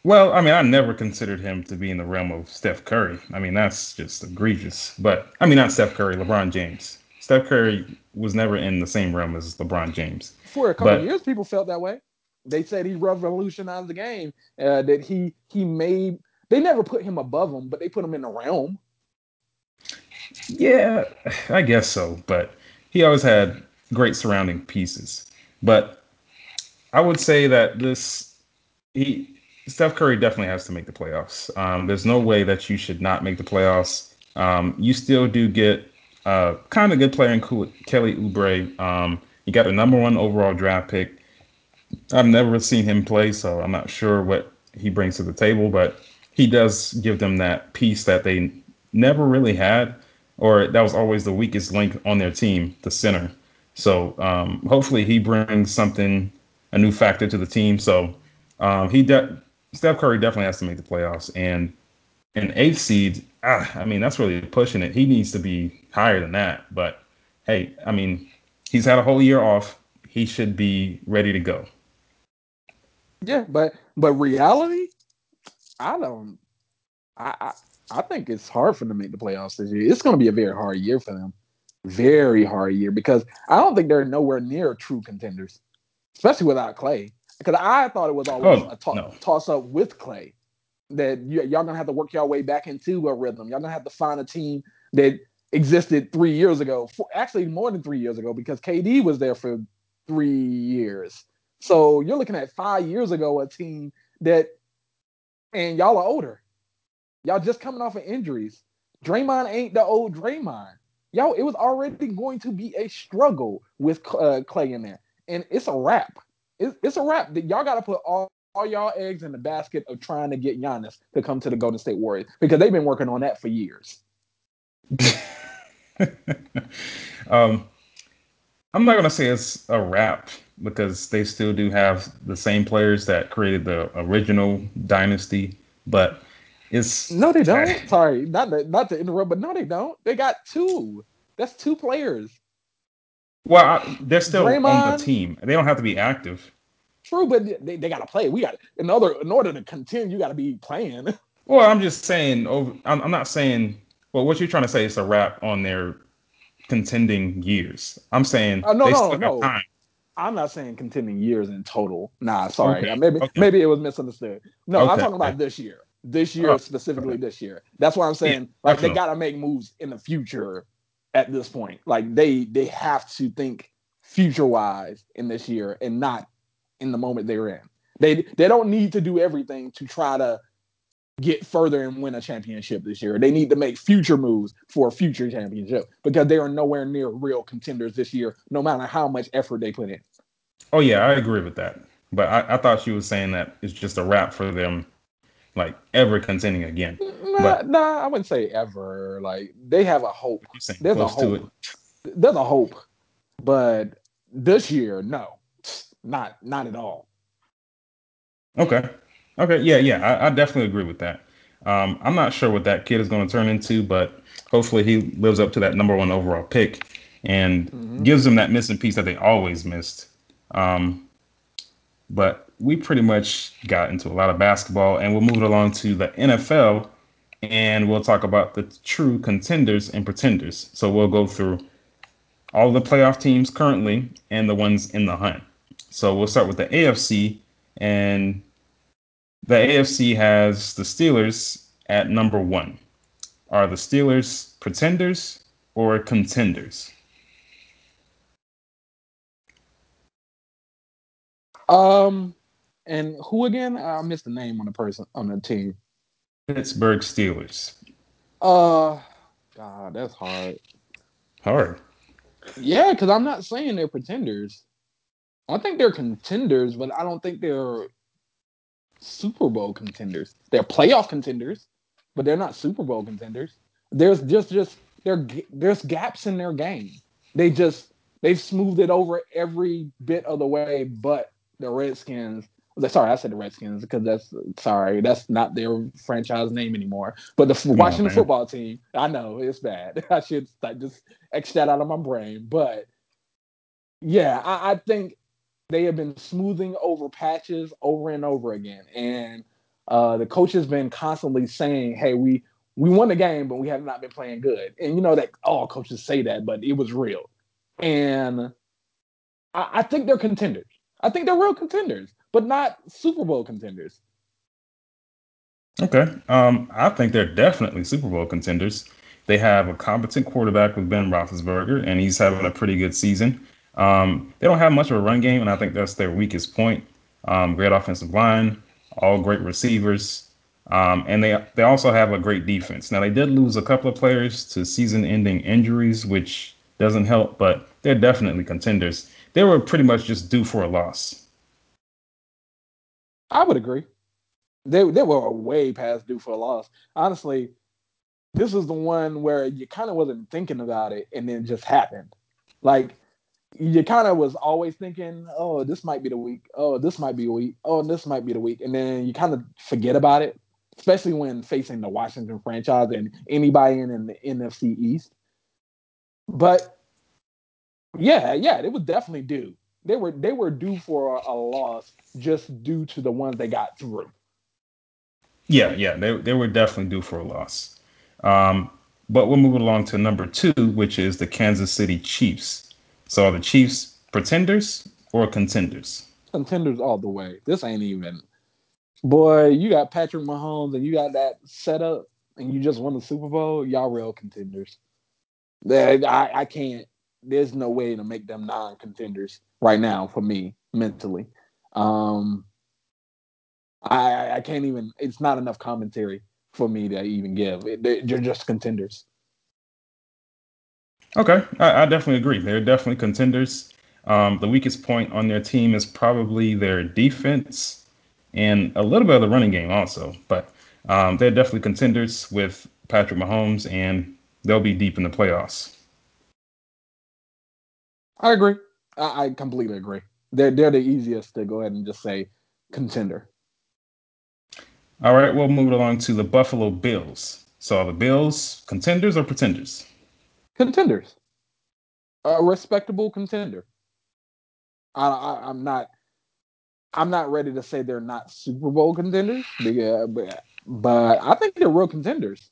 Well, I mean, I never considered him to be in the realm of Steph Curry. I mean, that's just egregious. But I mean, not Steph Curry, LeBron James. Steph Curry was never in the same realm as LeBron James. For a couple but, years, people felt that way. They said he revolutionized the game. Uh, that he he made. They never put him above him, but they put him in the realm. Yeah, I guess so. But he always had great surrounding pieces. But I would say that this he Steph Curry definitely has to make the playoffs. Um, there's no way that you should not make the playoffs. Um, you still do get a kind of good player in Kelly Oubre. Um, you got a number one overall draft pick. I've never seen him play, so I'm not sure what he brings to the table, but he does give them that piece that they never really had, or that was always the weakest link on their team, the center. So um, hopefully he brings something, a new factor to the team. So um, he de- Steph Curry definitely has to make the playoffs. And an eighth seed, ah, I mean, that's really pushing it. He needs to be higher than that. But hey, I mean, he's had a whole year off. He should be ready to go. Yeah, but but reality, I don't. I, I I think it's hard for them to make the playoffs this year. It's going to be a very hard year for them, very hard year because I don't think they're nowhere near true contenders, especially without Klay because I thought it was always oh, a to- no. toss up with Klay that you, y'all gonna have to work your way back into a rhythm. Y'all gonna have to find a team that existed three years ago, actually more than three years ago, because KD was there for three years. So you're looking at five years ago a team that, and y'all are older. Y'all just coming off of injuries. Draymond ain't the old Draymond. Y'all, it was already going to be a struggle with uh, Klay in there, and it's a wrap it's, it's a wrap. That y'all got to put all, all y'all eggs in the basket of trying to get Giannis to come to the Golden State Warriors because they've been working on that for years. *laughs* um, I'm not gonna say it's a wrap because they still do have the same players that created the original dynasty, but it's no, they don't. *laughs* Sorry, not to, not to interrupt, but no, they don't. They got two. That's two players. Well, I, they're still Draymond, on the team. They don't have to be active. True, but they, they got to play. We got in order in order to contend, you got to be playing. *laughs* Well, I'm just saying. Over, I'm, I'm not saying. Well, what you're trying to say is a wrap on their contending years. I'm saying uh, no, no, no. Time. I'm not saying contending years in total. Nah, sorry. Okay. Maybe okay. maybe it was misunderstood. No, okay. I'm talking about this year. This year oh, specifically. This year. That's why I'm saying yeah, like they got to make moves in the future at this point. Like they they have to think future wise in this year and not in the moment they're in. They they don't need to do everything to try to get further and win a championship this year. They need to make future moves for a future championship because they are nowhere near real contenders this year, no matter how much effort they put in. Oh yeah, I agree with that. But I, I thought she was saying that it's just a wrap for them like ever contending again. Nah, but, nah, I wouldn't say ever. Like they have a hope. There's a hope. There's a hope, but this year, no, not not at all. Okay. Okay. Yeah. Yeah. I, I definitely agree with that. Um, I'm not sure what that kid is going to turn into, but hopefully he lives up to that number one overall pick and mm-hmm. gives them that missing piece that they always missed. Um, but we pretty much got into a lot of basketball, and we'll move it along to the NFL, and we'll talk about the true contenders and pretenders. So we'll go through all the playoff teams currently and the ones in the hunt. So we'll start with the AFC, and the AFC has the Steelers at number one. Are the Steelers pretenders or contenders? Um, and who again? I missed the name on the person on the team. Pittsburgh Steelers. Uh, God, that's hard. Hard. Yeah, because I'm not saying they're pretenders. I think they're contenders, but I don't think they're Super Bowl contenders. They're playoff contenders, but they're not Super Bowl contenders. There's just just there there's gaps in their game. They just they've smoothed it over every bit of the way, but the Redskins. Sorry, I said the Redskins because that's sorry, that's not their franchise name anymore. But the Washington on, football team, I know it's bad. *laughs* I should just X that out of my brain. But yeah, I, I think they have been smoothing over patches over and over again, and uh, the coach has been constantly saying, "Hey, we we won the game, but we have not been playing good." And you know that all coaches say that, but it was real. And I, I think they're contenders. I think they're real contenders, but not Super Bowl contenders. Okay, um, I think they're definitely Super Bowl contenders. They have a competent quarterback with Ben Roethlisberger, and he's having a pretty good season. Um, they don't have much of a run game, and I think that's their weakest point. Um, great offensive line, all great receivers, um, and they they also have a great defense. Now they did lose a couple of players to season-ending injuries, which doesn't help, but they're definitely contenders. They were pretty much just due for a loss. I would agree. They they were way past due for a loss. Honestly, this was the one where you kind of wasn't thinking about it, and then it just happened. Like you kind of was always thinking, oh, this might be the week. Oh, this might be a week. Oh, this might be the week. And then you kind of forget about it, especially when facing the Washington franchise and anybody in, in the NFC East. But yeah, yeah, it was definitely due. They were they were due for a, a loss just due to the ones they got through. Yeah, yeah, they they were definitely due for a loss. Um, but we'll move along to number two, which is the Kansas City Chiefs. So are the Chiefs pretenders or contenders? Contenders all the way. This ain't even. Boy, you got Patrick Mahomes and you got that setup, and you just won the Super Bowl. Y'all real contenders. I, I can't. There's no way to make them non-contenders right now for me mentally. Um, I I can't even. It's not enough commentary for me to even give. They're just contenders. Okay, I, I definitely agree. They're definitely contenders. Um, the weakest point on their team is probably their defense and a little bit of the running game also. But um, they're definitely contenders with Patrick Mahomes, and they'll be deep in the playoffs. I agree. I, I completely agree. They're they're the easiest to go ahead and just say contender. All right, we'll move along to the Buffalo Bills. So are the Bills contenders or pretenders? Contenders, a respectable contender. I, I, am not. I'm not ready to say they're not Super Bowl contenders, but, but, but I think they're real contenders.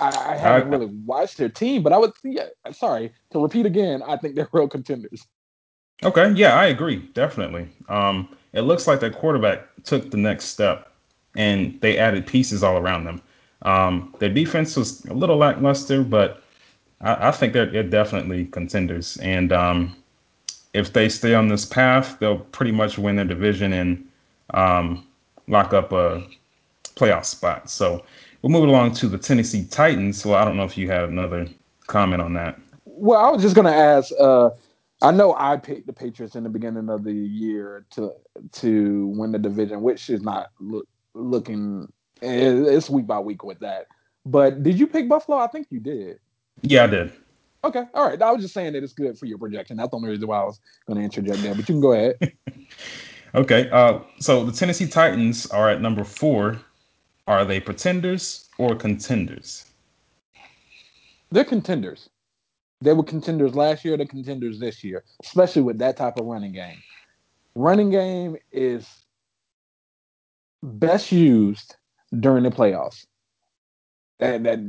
I, I haven't really watched their team, but I would. see. Yeah, sorry to repeat again. I think they're *laughs* real contenders. Okay, yeah, I agree definitely. Um, it looks like that quarterback took the next step, and they added pieces all around them. Um, their defense was a little lackluster, but I, I think they're, they're, definitely contenders. And um, if they stay on this path, they'll pretty much win their division and um, lock up a playoff spot. So we'll move along to the Tennessee Titans. Well, I don't know if you have another comment on that. Well, I was just going to ask. Uh, I know I picked the Patriots in the beginning of the year to to win the division, which is not look, looking it's week by week with that. But did you pick Buffalo? I think you did. Yeah, I did. Okay, all right. I was just saying that it's good for your projection. That's the only reason why I was going to interject there. But you can go ahead. *laughs* okay. Uh, so the Tennessee Titans are at number four. Are they pretenders or contenders? They're contenders. They were contenders last year. They're contenders this year, especially with that type of running game. Running game is best used during the playoffs. And that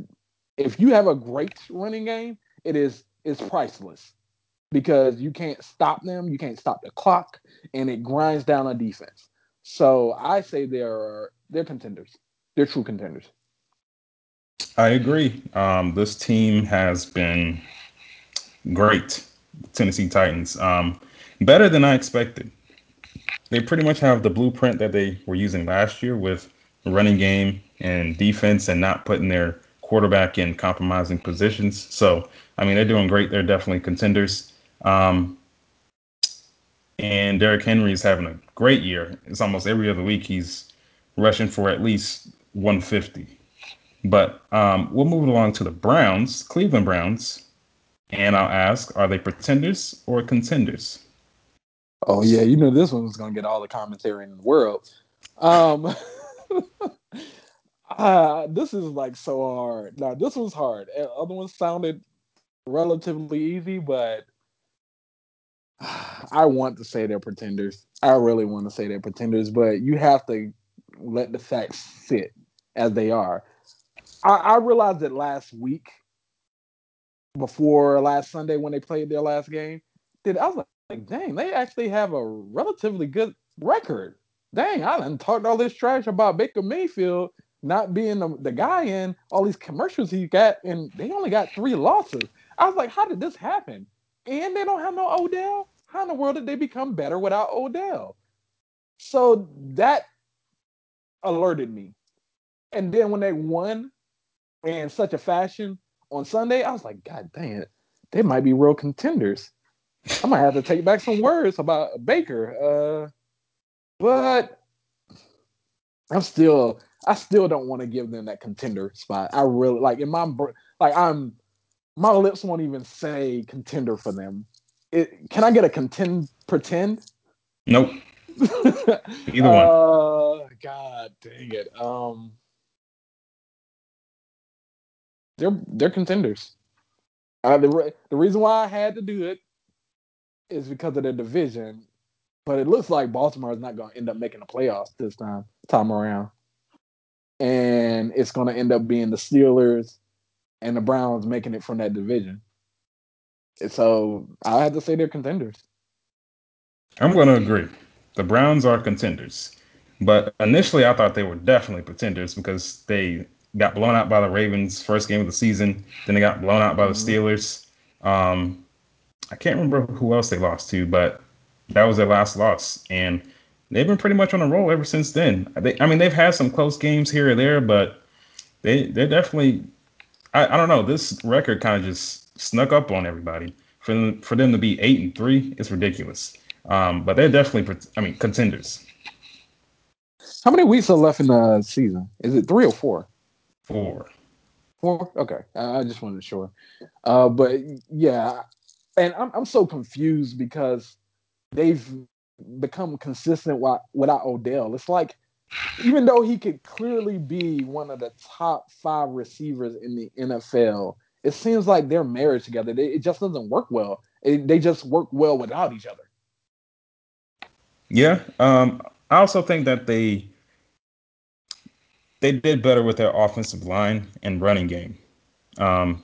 if you have a great running game, it is is priceless because you can't stop them, you can't stop the clock, and it grinds down a defense. So I say they're they're contenders. They're true contenders. I agree. Um, this team has been great. Tennessee Titans, um, better than I expected. They pretty much have the blueprint that they were using last year with running game and defense and not putting their quarterback in compromising positions. So, I mean, they're doing great. They're definitely contenders. Um, and Derrick Henry is having a great year. It's almost every other week he's rushing for at least 150. But um, we'll move along to the Browns, Cleveland Browns, and I'll ask: Are they pretenders or contenders? Oh yeah, you know this one was gonna get all the commentary in the world. Um, *laughs* uh, *laughs* this is like so hard. Now this was hard. Other ones sounded relatively easy, but *sighs* I want to say they're pretenders. I really want to say they're pretenders, but you have to let the facts sit as they are. I, I realized that last week, before last Sunday when they played their last game, did I was like, dang, they actually have a relatively good record. Dang, I done talked all this trash about Baker Mayfield not being the, the guy in all these commercials he got, and they only got three losses. I was like, how did this happen? And they don't have no Odell. How in the world did they become better without Odell? So that alerted me. And then when they won in such a fashion on Sunday, I was like, God dang it, they might be real contenders. I might have to take back some words about Baker. Uh, but I'm still, I still don't want to give them that contender spot. I really like in my like I'm, my lips won't even say contender for them. It, can I get a contend pretend? Nope. *laughs* Either one. Uh, God dang it. Um, they're they're contenders. Uh, the the reason why I had to do it is because of their division, but it looks like Baltimore is not going to end up making the playoffs this time time around, and it's going to end up being the Steelers and the Browns making it from that division. So I have to say they're contenders. I'm going to agree. The Browns are contenders, but initially I thought they were definitely pretenders because they got blown out by the Ravens first game of the season. Then they got blown out by the mm-hmm. Steelers. Um, I can't remember who else they lost to, but that was their last loss, and they've been pretty much on a roll ever since then. They, I mean, they've had some close games here or there, but they they're definitely. I, I don't know. This record kind of just snuck up on everybody. For them, for them to be eight and three, it's ridiculous. Um, but they're definitely, I mean, contenders. How many weeks are left in the season? Is it three or four? Four. Four. Okay, I just wanted to sure. Uh, but yeah, and I'm I'm so confused because they've become consistent without Odell. It's like even though he could clearly be one of the top five receivers in the NFL, it seems like their marriage together they, it just doesn't work well. They just work well without each other. Yeah, um, I also think that they they did better with their offensive line and running game. Um,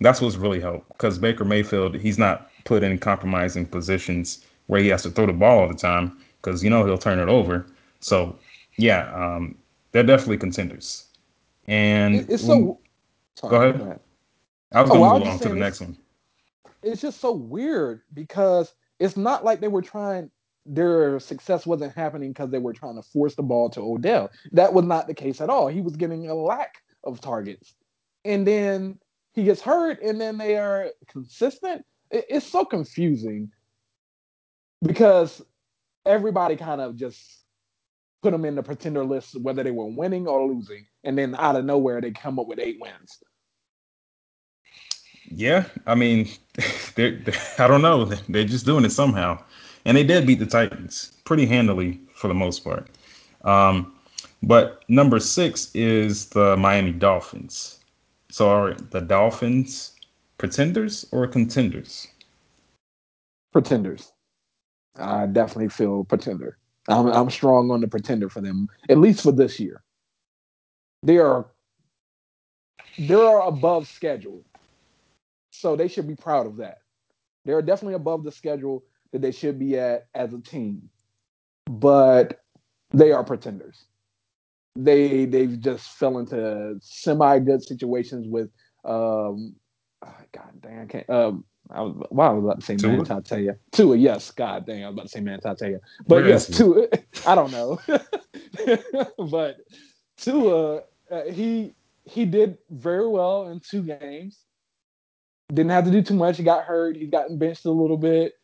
that's what's really helped because Baker Mayfield, he's not put in compromising positions where he has to throw the ball all the time because you know he'll turn it over. So yeah, um, they're definitely contenders. And it's so. Sorry, go, ahead. go ahead. I was oh, gonna move on to the next one. It's just so weird because it's not like they were trying their success wasn't happening because they were trying to force the ball to Odell. That was not the case at all. He was getting a lack of targets. And then he gets hurt, and then they are consistent. it's so confusing because everybody kind of just put them in the pretender list, whether they were winning or losing. And then out of nowhere, they come up with eight wins. Yeah, I mean, they're, *laughs* they're, I don't know. They're just doing it somehow and they did beat the Titans pretty handily for the most part. Um, but number six is the Miami Dolphins. So are the Dolphins pretenders or contenders? Pretenders. I definitely feel pretender. I'm, I'm strong on the pretender for them, at least for this year. They are they are above schedule, so they should be proud of that. They are definitely above the schedule that they should be at as a team, but they are pretenders. They they've just fell into semi good situations with um oh, God damn I can't um I was well, I was about to say Tua? man Tatea. Tua, yes, God dang, I was about to say man Tatea. But Where yes, Tua I don't know. *laughs* but Tua uh, he he did very well in two games. Didn't have to do too much. He got hurt. He gotten benched a little bit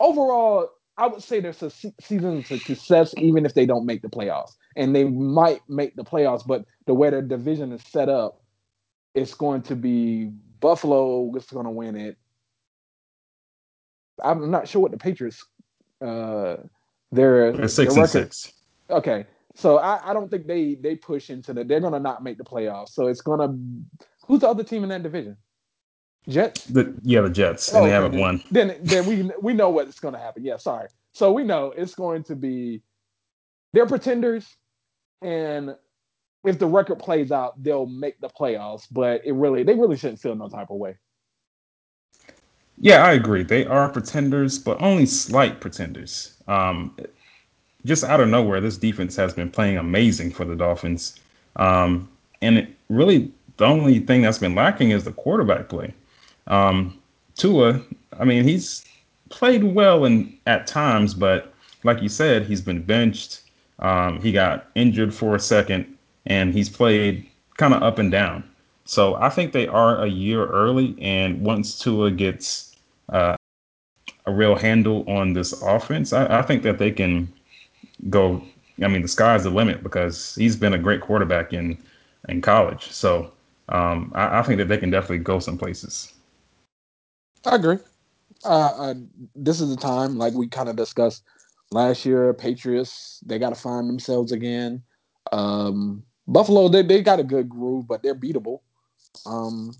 overall, I would say there's a season to success even if they don't make the playoffs, and they might make the playoffs, but the way their division is set up, it's going to be Buffalo is going to win it. I'm not sure what the Patriots uh their, They're six their and six. Okay, so I, I don't think they they push into the. They're gonna not make the playoffs. So it's gonna. Who's the other team in that division? Jets. The yeah, the Jets, and Oh, they haven't then, won. Then then we we know what's gonna happen. Yeah, sorry. So we know it's going to be. They're pretenders, and if the record plays out, they'll make the playoffs. But it really, they really shouldn't feel no type of way. Yeah, I agree. They are pretenders, but only slight pretenders. Um, just out of nowhere, this defense has been playing amazing for the Dolphins. Um, and it really, the only thing that's been lacking is the quarterback play. Um, Tua, I mean, he's played well in at times, but like you said, he's been benched. Um, he got injured for a second, and he's played kind of up and down. So I think they are a year early, and once Tua gets uh, a real handle on this offense, I, I think that they can go. I mean, the sky's the limit because he's been a great quarterback in in college. So um, I, I think that they can definitely go some places. I agree. Uh, uh, this is the time, like we kind of discussed last year. Patriots, they got to find themselves again. Um, Buffalo, they, they got a good groove, but they're beatable. Um,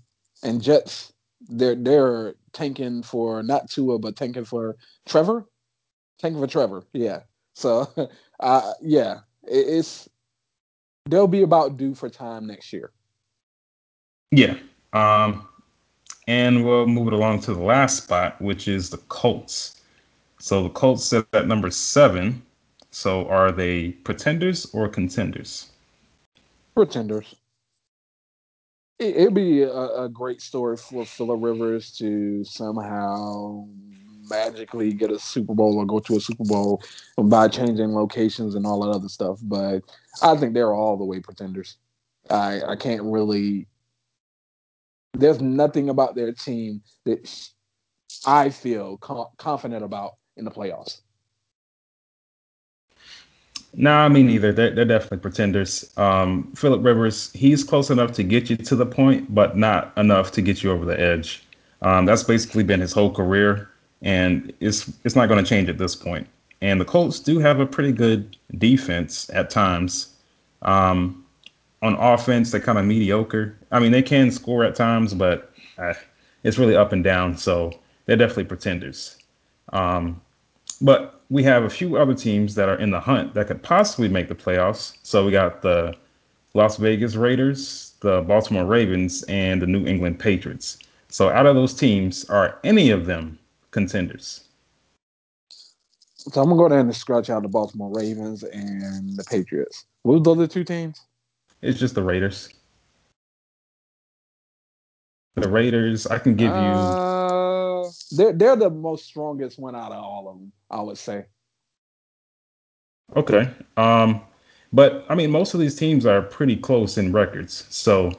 and Jets, they're they're tanking for not Tua, but tanking for Trevor. Tanking for Trevor, yeah. So, *laughs* uh, yeah, it, it's they'll be about due for time next year. Yeah. Um, and we'll move it along to the last spot, which is the Colts. So the Colts sit at number seven. So are they pretenders or contenders? Pretenders. It, it'd be a, a great story for Philip Rivers to somehow magically get a Super Bowl or go to a Super Bowl by changing locations and all that other stuff. But I think they're all the way pretenders. I I can't really. There's nothing about their team that I feel confident about in the playoffs. Nah, me neither. They're, they're definitely pretenders. Um, Philip Rivers, he's close enough to get you to the point, but not enough to get you over the edge. Um, that's basically been his whole career, and it's it's not going to change at this point. And the Colts do have a pretty good defense at times. Um, on offense, they're kind of mediocre. I mean, they can score at times, but uh, it's really up and down. So they're definitely pretenders. Um, but we have a few other teams that are in the hunt that could possibly make the playoffs. So we got the Las Vegas Raiders, the Baltimore Ravens, and the New England Patriots. So out of those teams, are any of them contenders? So I'm gonna go down and scratch out the Baltimore Ravens and the Patriots. What was the other two teams? It's just the Raiders. The Raiders, I can give you. Uh, they're they're the most strongest one out of all of them. I would say. Okay. Um, but I mean, most of these teams are pretty close in records. So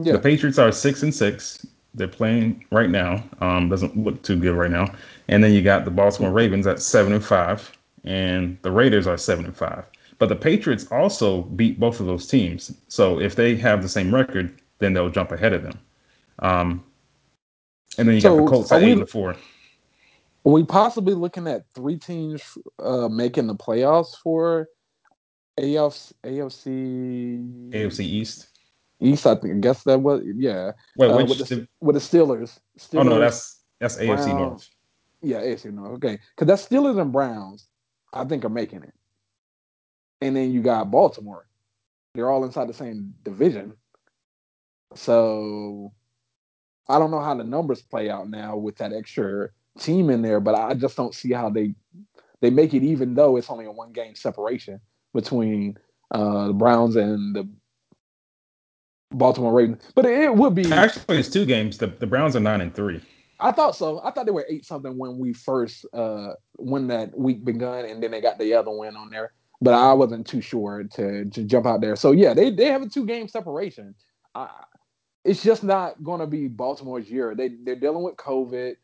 Yeah. the Patriots are six and six. They're playing right now. Um, doesn't look too good right now. And then you got the Baltimore Ravens at seven and five, and the Raiders are seven and five. But the Patriots also beat both of those teams. So if they have the same record, then they'll jump ahead of them. Um, and then you got the Colts at we- eight and four. Are we possibly looking at three teams uh, making the playoffs for AFC, AFC AFC East. East? I think. I guess that was yeah. Wait, Uh, which? with the div- with the Steelers. Steelers oh no, that's that's AFC Browns. North. yeah, AFC North. Okay, because that's Steelers and Browns. I think are making it, and then you got Baltimore. They're all inside the same division. So I don't know how the numbers play out now with that extra team in there, but I just don't see how they they make it even though it's only a one game separation between uh, the Browns and the Baltimore Ravens. But it, it would be Actually, it's two games. The the Browns are nine and three. I thought so. I thought they were eight something when we first uh when that week begun, and then they got the other win on there. But I wasn't too sure to to jump out there. So yeah, they they have a two game separation. I, it's just not going to be Baltimore's year. They they're dealing with COVID.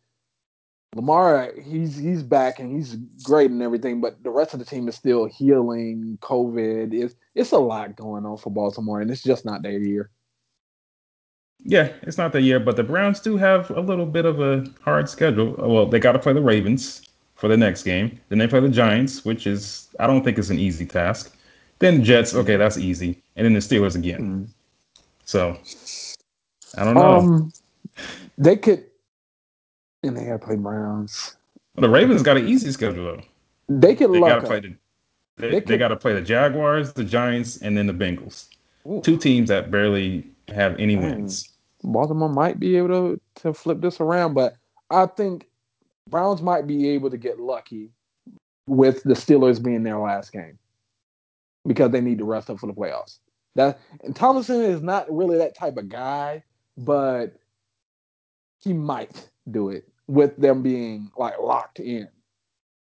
Lamar, he's he's back and he's great and everything, but the rest of the team is still healing. COVID it's it's a lot going on for Baltimore, and it's just not their year. Yeah, it's not their year, but the Browns do have a little bit of a hard schedule. Well, they got to play the Ravens for the next game. Then they play the Giants, which is I don't think is an easy task. Then Jets, okay, that's easy, and then the Steelers again. Mm. So I don't know. Um, they could and they got to play Browns. Well, the Ravens got an easy schedule though. They could. they got to play the they, they, they got to play the Jaguars, the Giants, and then the Bengals. Ooh. Two teams that barely have any wins. Baltimore might be able to to flip this around, but I think Browns might be able to get lucky with the Steelers being their last game because they need to rest up for the playoffs. That and Tomlinson is not really that type of guy, but he might do it with them being like locked in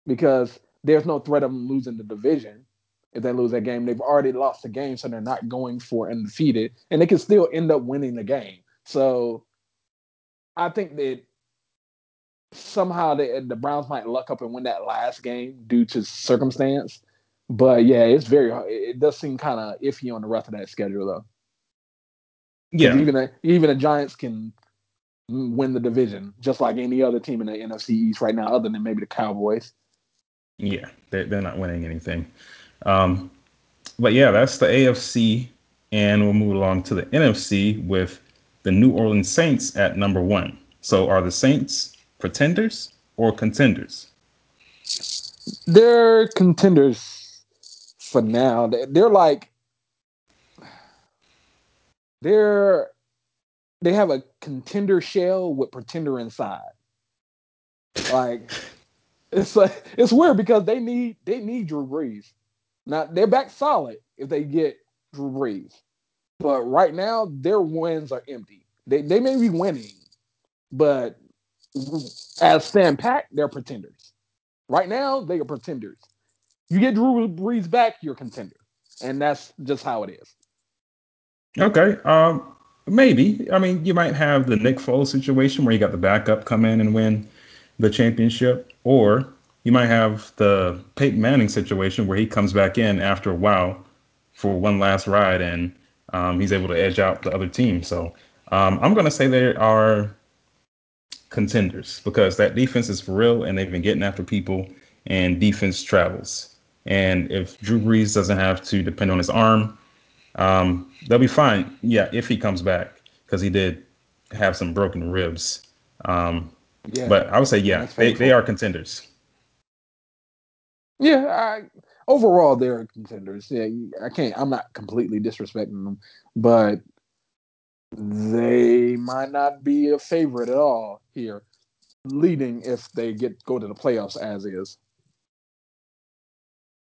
because there's no threat of them losing the division. If they lose that game, they've already lost the game, so they're not going for undefeated, and they can still end up winning the game. So I think that somehow the, uh, the Browns might luck up and win that last game due to circumstance. But yeah, it's very it does seem kind of iffy on the rest of that schedule though. Yeah, even a, even the Giants can win the division, just like any other team in the NFC East right now, other than maybe the Cowboys. Yeah, they're, they're not winning anything. Um, but yeah, that's the AFC. And we'll move along to the NFC with the New Orleans Saints at number one. So are the Saints pretenders or contenders? They're contenders for now. They're like, they're they have a contender shell with pretender inside. Like *laughs* it's like it's weird because they need they need Drew Brees. Now they're back solid if they get Drew Brees, but right now their wins are empty. They they may be winning, but as Sam Pack, they're pretenders. Right now they are pretenders. You get Drew Brees back, you're a contender, and that's just how it is. Okay. Um, Maybe. I mean, you might have the Nick Foles situation where you got the backup come in and win the championship, or you might have the Peyton Manning situation where he comes back in after a while for one last ride and um, he's able to edge out the other team. So um, I'm going to say they are contenders because that defense is for real and they've been getting after people and defense travels. And if Drew Brees doesn't have to depend on his arm, um, they'll be fine. Yeah, if he comes back, because he did have some broken ribs. Um, yeah, but I would say, yeah, they, they are contenders. Yeah, I, overall they're contenders. Yeah, I can't. I'm not completely disrespecting them, but they might not be a favorite at all here, leading if they get go to the playoffs as is.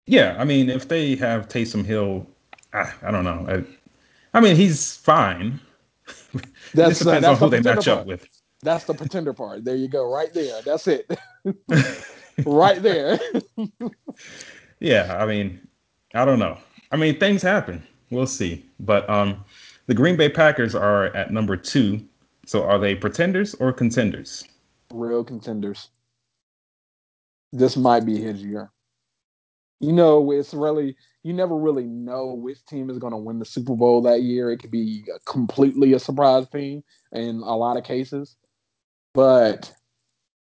Yeah, I mean, if they have Taysom Hill I, I don't know. I, I, mean, he's fine. *laughs* That's, depends that's on who they match part. up with. That's the pretender part. There you go, right there. That's it. *laughs* right there. *laughs* yeah, I mean, I don't know. I mean, things happen. We'll see. But um, the Green Bay Packers are at number two. So are they pretenders or contenders? Real contenders. This might be his year. You know, it's really you never really know which team is going to win the Super Bowl that year. It could be completely a surprise team in a lot of cases, but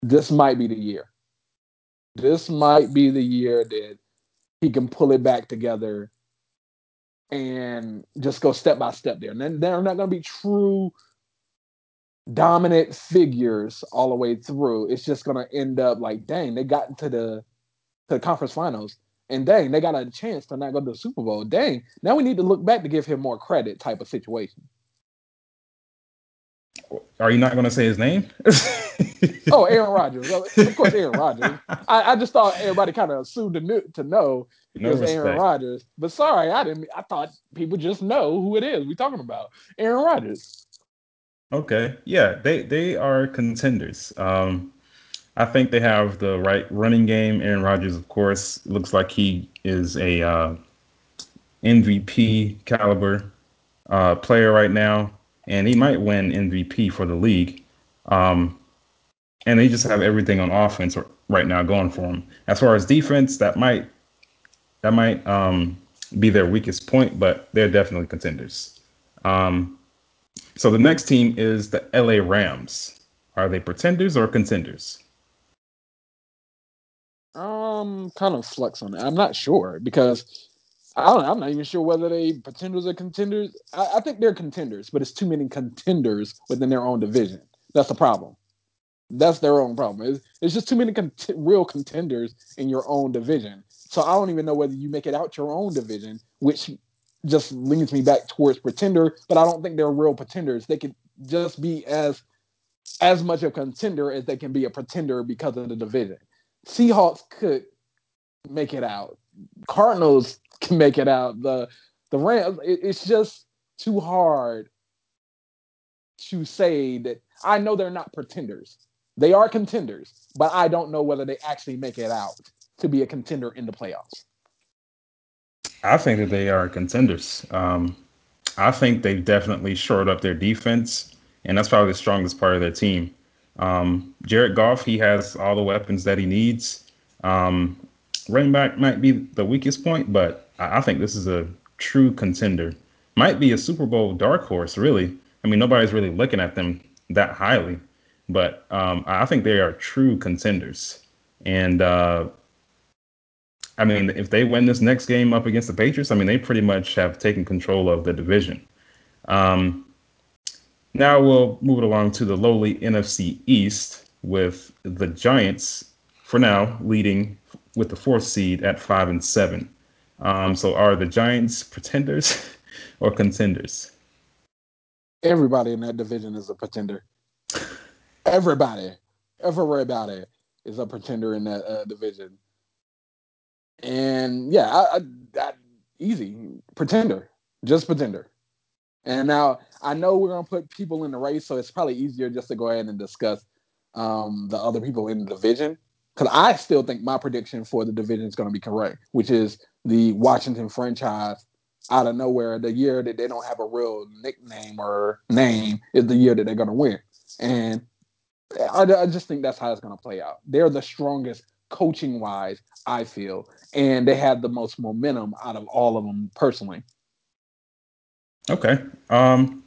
this might be the year. This might be the year that he can pull it back together and just go step by step there. And then they're not going to be true dominant figures all the way through. It's just going to end up like, dang, they got into the to the conference finals and dang, they got a chance to not go to the Super Bowl. Dang, now we need to look back to give him more credit type of situation. Are you not going to say his name? oh, *laughs* Aaron Rodgers. Of course, Aaron Rodgers. I, I just thought everybody kind of assumed to, know, to know no it was respect. Aaron Rodgers. But sorry, I didn't. I thought people just know who it is we're talking about. Aaron Rodgers. Okay, yeah, they they are contenders. Um, I think they have the right running game. Aaron Rodgers, of course, looks like he is a uh, MVP caliber uh, player right now, and he might win MVP for the league. Um, and they just have everything on offense right now going for them. As far as defense, that might that might um, be their weakest point, but they're definitely contenders. Um, so the next team is the LA Rams. Are they pretenders or contenders? Um, kind of flux on that. I'm not sure because I don't. I'm not even sure whether they pretenders or contenders. I, I think they're contenders, but it's too many contenders within their own division. That's the problem. That's their own problem. It's, it's just too many real contenders in your own division. So I don't even know whether you make it out your own division, which just leans me back towards pretender. But I don't think they're real pretenders. They could just be as as much a contender as they can be a pretender because of the division. Seahawks could make it out. Cardinals can make it out. The the Rams. It, it's just too hard to say that. I know they're not pretenders. They are contenders, but I don't know whether they actually make it out to be a contender in the playoffs. I think that they are contenders. Um, I think they've definitely shored up their defense, and that's probably the strongest part of their team. Um, Jared Goff, he has all the weapons that he needs. Um, running back might be the weakest point, but I, I think this is a true contender. Might be a Super Bowl dark horse, really. I mean, nobody's really looking at them that highly, but um, I think they are true contenders. And uh, I mean, if they win this next game up against the Patriots, I mean, they pretty much have taken control of the division. Um, now we'll move it along to the lowly NFC East with the Giants, for now, leading with the fourth seed at five and seven. Um, so are the Giants pretenders *laughs* or contenders? Everybody in that division is a pretender. Everybody, everybody is a pretender in that uh, division. And yeah, I, I, I, easy pretender, just pretender. And now I know we're gonna put people in the race, so it's probably easier just to go ahead and discuss um, the other people in the division. Because I still think my prediction for the division is to be correct, which is the Washington franchise out of nowhere. The year that they don't have a real nickname or name is the year that they're to win. And I, I just think that's how it's to play out. They're the strongest coaching wise, I feel, and they have the most momentum out of all of them personally. Okay. Um,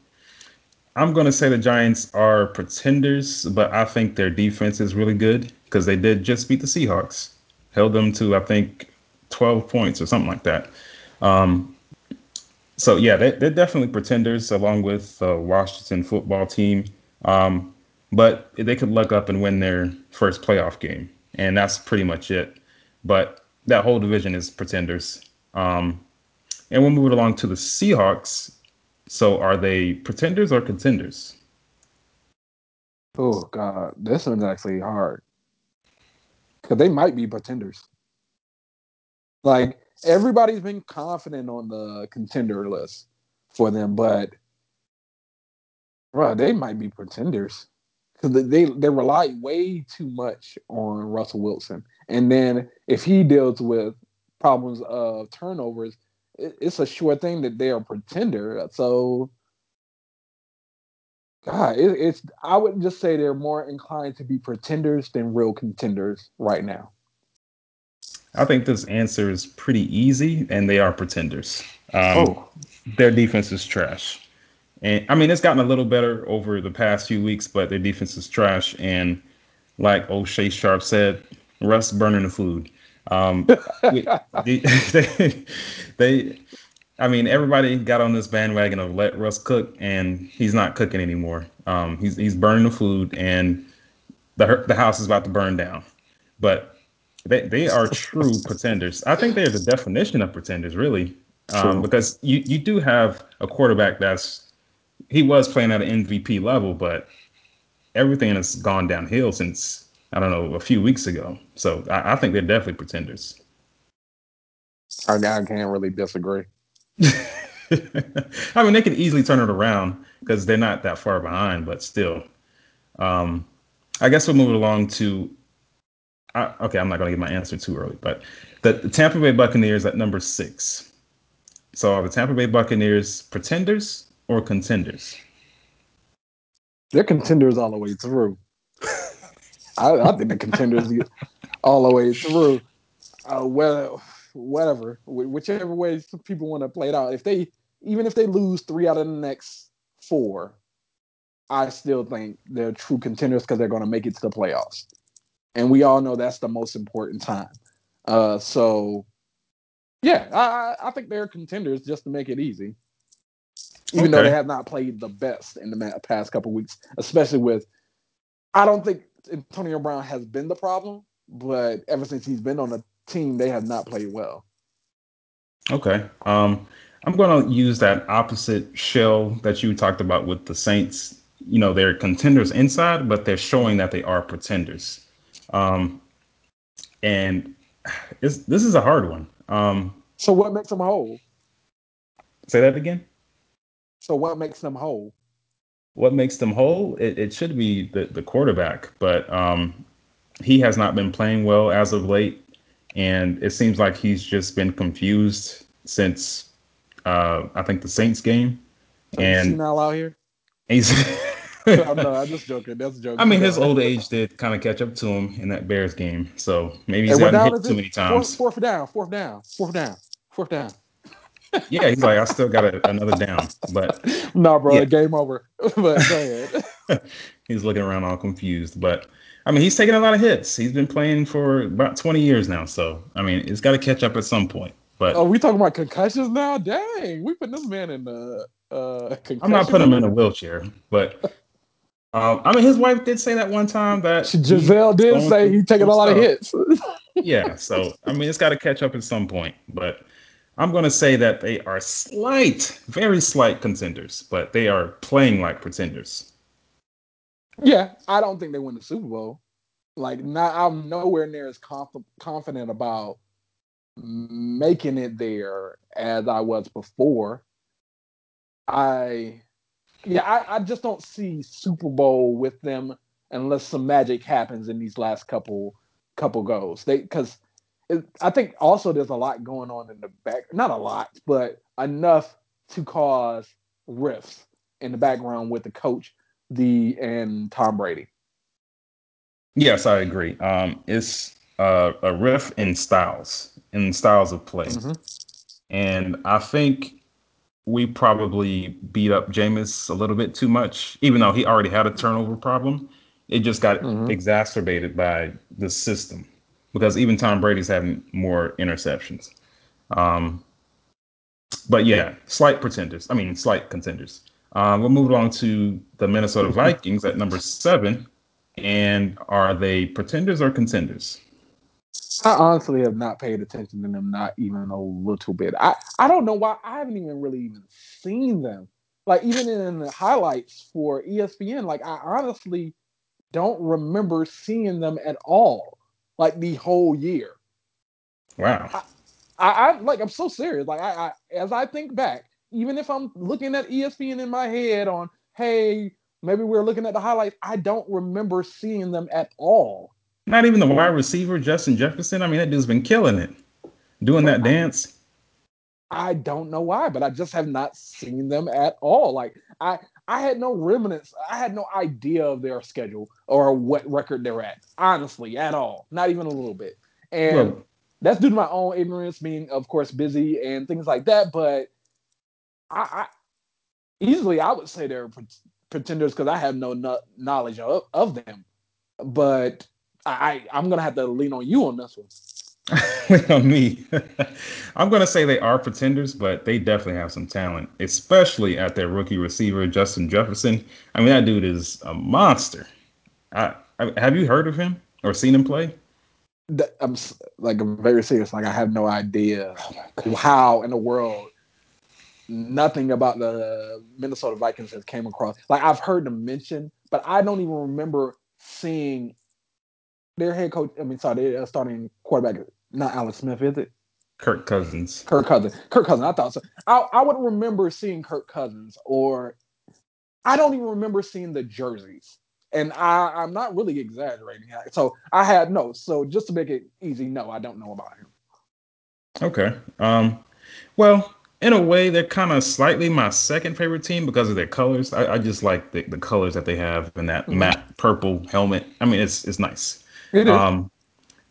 I'm going to say the Giants are pretenders, but I think their defense is really good because they did just beat the Seahawks, held them to I think 12 points or something like that. Um, so yeah, they, are definitely pretenders along with the Washington football team. Um, but they could luck up and win their first playoff game, and that's pretty much it. But that whole division is pretenders. Um, and we'll move it along to the Seahawks. So are they pretenders or contenders? Oh God, this one's actually hard because they might be pretenders. Like everybody's been confident on the contender list for them, but bro, they might be pretenders because they they rely way too much on Russell Wilson, and then if he deals with problems of turnovers, it's a sure thing that they are a pretender. So, God, it, it's I would just say they're more inclined to be pretenders than real contenders right now. I think this answer is pretty easy, and they are pretenders. Um, oh. Their defense is trash. And I mean, it's gotten a little better over the past few weeks, but their defense is trash. And like O'Shea Sharp said, Russ burning the food. Um, they, they, *laughs* they, I mean, everybody got on this bandwagon of let Russ cook, and he's not cooking anymore. Um, he's he's burning the food, and the the house is about to burn down. But they they are true *laughs* pretenders. I think they're the definition of pretenders, really, um, because you you do have a quarterback that's he was playing at an MVP level, but everything has gone downhill since I don't know a few weeks ago. So I, I think they're definitely pretenders. I, I can't really disagree. *laughs* I mean, they can easily turn it around because they're not that far behind, but still. Um, I guess we'll move along to I, okay, I'm not going to give my answer too early, but the, the, Tampa Bay Buccaneers at number six. So are the Tampa Bay Buccaneers pretenders or contenders? They're contenders all the way through. I, I think the contenders all the way through. Uh, well, whatever, whichever way people want to play it out. If they even if they lose three out of the next four, I still think they're true contenders because they're going to make it to the playoffs, and we all know that's the most important time. Uh, so, yeah, I, I think they're contenders just to make it easy, even okay. though they have not played the best in the past couple weeks, especially with. I don't think Antonio Brown has been the problem, but ever since he's been on the team, they have not played well. Okay. Um, I'm going to use that opposite shell that you talked about with the Saints. You know, they're contenders inside, but they're showing that they are pretenders. Um, and this is a hard one. Um, so, what makes them whole? Say that again. So, what makes them whole? What makes them whole? It, it should be the, the quarterback, but um, he has not been playing well as of late. And it seems like he's just been confused since uh, I think the Saints game. and now out here. He's. *laughs* *laughs* no, no, I'm just joking. That's a joke. I mean, his old age did kind of catch up to him in that Bears game, so maybe he's gotten hit too many times. Fourth, fourth down, fourth down, fourth down, fourth down. Yeah, he's like, I still got a, another down, but *laughs* no, bro, yeah. game over. *laughs* but go ahead. *laughs* he's looking around all confused, but I mean, he's taking a lot of hits. He's been playing for about 20 years now. So, I mean, it's got to catch up at some point. But oh, we talking about concussions now? Dang, we put this man in the uh, I'm not putting him in a wheelchair, but um, I mean, his wife did say that one time that Gisele did say he's taking a lot stuff. of hits. yeah, so I mean, it's got to catch up at some point. But I'm going to say that they are slight, very slight contenders, but they are playing like pretenders. Yeah, I don't think they win the Super Bowl. Like, not I'm nowhere near as conf- confident about making it there as I was before. I, yeah, I, I just don't see Super Bowl with them unless some magic happens in these last couple couple goals. They because I think also there's a lot going on in the back. Not a lot, but enough to cause rifts in the background with the coach the and Tom Brady. Yes, I agree. Um, it's uh, a riff in styles, in styles of play, mm-hmm. and I think we probably beat up Jameis a little bit too much, even though he already had a turnover problem. It just got mm-hmm. exacerbated by the system because even Tom Brady's having more interceptions. Um, but yeah, slight pretenders. I mean, slight contenders. Um, we'll move along to the Minnesota Vikings at number seven. And are they pretenders or contenders? I honestly have not paid attention to them, not even a little bit. I, I don't know why I haven't even really even seen them. Like even in the highlights for ESPN, like I honestly don't remember seeing them at all, like the whole year. Wow. I, I, I like I'm so serious. Like I, I as I think back, even if I'm looking at ESPN in my head on, hey, maybe we're looking at the highlights, I don't remember seeing them at all. Not even the wide receiver, Justin Jefferson. I mean, that dude's been killing it, doing that dance. I don't know why, but I just have not seen them at all. Like I, I had no remnants. I had no idea of their schedule or what record they're at. Honestly, at all. Not even a little bit. And well, that's due to my own ignorance, being of course busy and things like that. But I, I easily I would say they're pretenders because I have no, no knowledge of, of them. But I, I am gonna have to lean on you on this one. *laughs* on me. *laughs* I'm gonna say they are pretenders, but they definitely have some talent, especially at their rookie receiver Justin Jefferson. I mean, that dude is a monster. I, I have you heard of him or seen him play? I'm like I'm very serious. Like I have no idea how in the world nothing about the Minnesota Vikings has came across. Like I've heard them mention, but I don't even remember seeing their head coach. I mean, sorry, their uh, starting quarterback, not Alex Smith, is it? Kirk Cousins. Kirk Cousins. Kirk Cousins. I thought so. I, I would remember seeing Kirk Cousins, or I don't even remember seeing the jerseys. And I, I'm not really exaggerating. So I had no. So just to make it easy, no, I don't know about him. Okay. Um. Well, in a way, they're kind of slightly my second favorite team because of their colors. I, I just like the, the colors that they have and that mm-hmm. matte purple helmet. I mean, it's it's nice. It is. Um,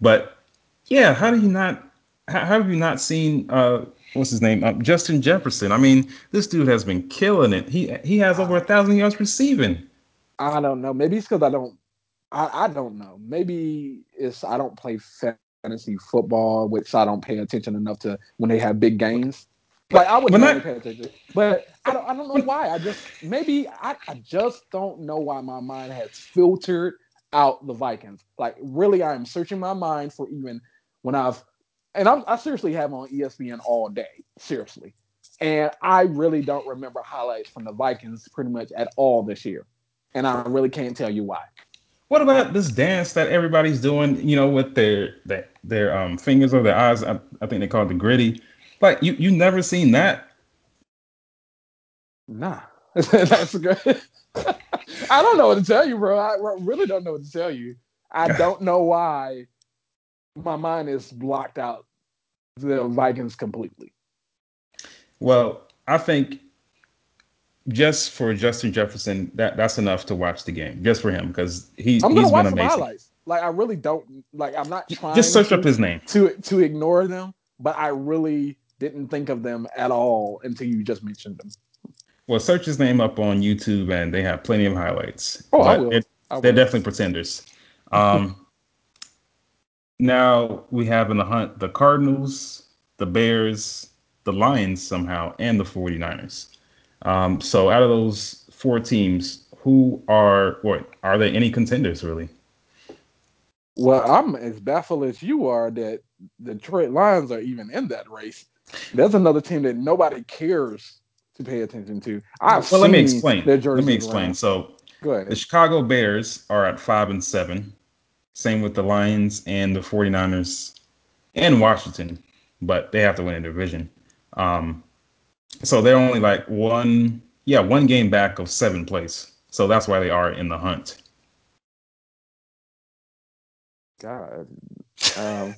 but yeah, how do you not? How, how have you not seen? Uh, what's his name? Uh, Justin Jefferson. I mean, this dude has been killing it. He he has over a thousand yards receiving. I don't know. Maybe it's because I don't. I, I don't know. Maybe it's I don't play fantasy football, which I don't pay attention enough to when they have big games. Like I would not pay attention, but I don't. I don't know why. I just maybe I, I just don't know why my mind has filtered out the Vikings. Like really, I am searching my mind for even when I've and I'm, I seriously have on ESPN all day, seriously, and I really don't remember highlights from the Vikings pretty much at all this year, and I really can't tell you why. What about this dance that everybody's doing? You know, with their their, their um, fingers or their eyes. I, I think they call it the griddy. like you you never seen that? Nah, *laughs* that's good. *laughs* I don't know what to tell you, bro. I really don't know what to tell you. I *laughs* don't know why my mind is blocked out the Vikings completely. Well, I think just for Justin Jefferson, that that's enough to watch the game. Just for him, because he, I'm gonna watch been amazing. highlights. Like I really don't like. I'm not trying. Just search to, up his name to to ignore them, but I really didn't think of them at all until you just mentioned them. Well, search his name up on YouTube, and they have plenty of highlights. Oh, I will. It, I will. They're definitely pretenders. Um, now we have in the hunt the Cardinals, the Bears, the Lions somehow, and the 49ers. Um, so out of those four teams, who are what are there any contenders really? Well, I'm as baffled as you are that the Detroit Lions are even in that race. That's another team that nobody cares to pay attention to. I've well, let me explain. Let me explain. Around. So, go ahead. The Chicago Bears are at five and seven. Same with the Lions and the 49ers and Washington, but they have to win a division. Um, so they're only like one, yeah, one game back of seven place. So that's why they are in the hunt. God. Um,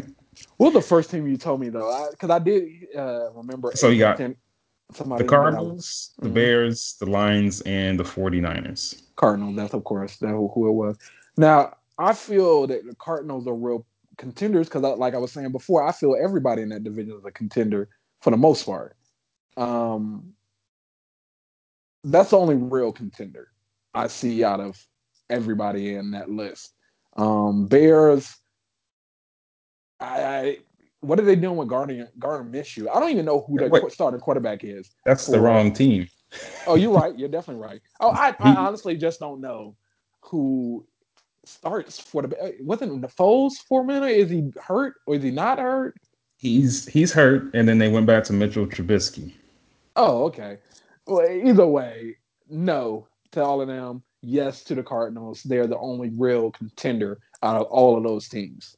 *laughs* what the first team you told me though? Because I, I, did uh, remember. So you got the Cardinals, the mm-hmm. Bears, the Lions, and the 49ers. Cardinals, that's of course that who it was. Now I feel that the Cardinals are real contenders because, like I was saying before, I feel everybody in that division is a contender for the most part. Um, that's the only real contender I see out of everybody in that list. Um, Bears, I, I what are they doing with Gardner Gardner Minshew? I don't even know who the Wait, starting quarterback is. That's the wrong team. oh, you're right. You're definitely right. Oh, I, I honestly just don't know who starts for the wasn't the Foles for a minute. Is he hurt or is he not hurt? He's he's hurt, and then they went back to Mitchell Trubisky. Oh, okay. Well, either way, no to all of them. Yes to the Cardinals. They're the only real contender out of all of those teams.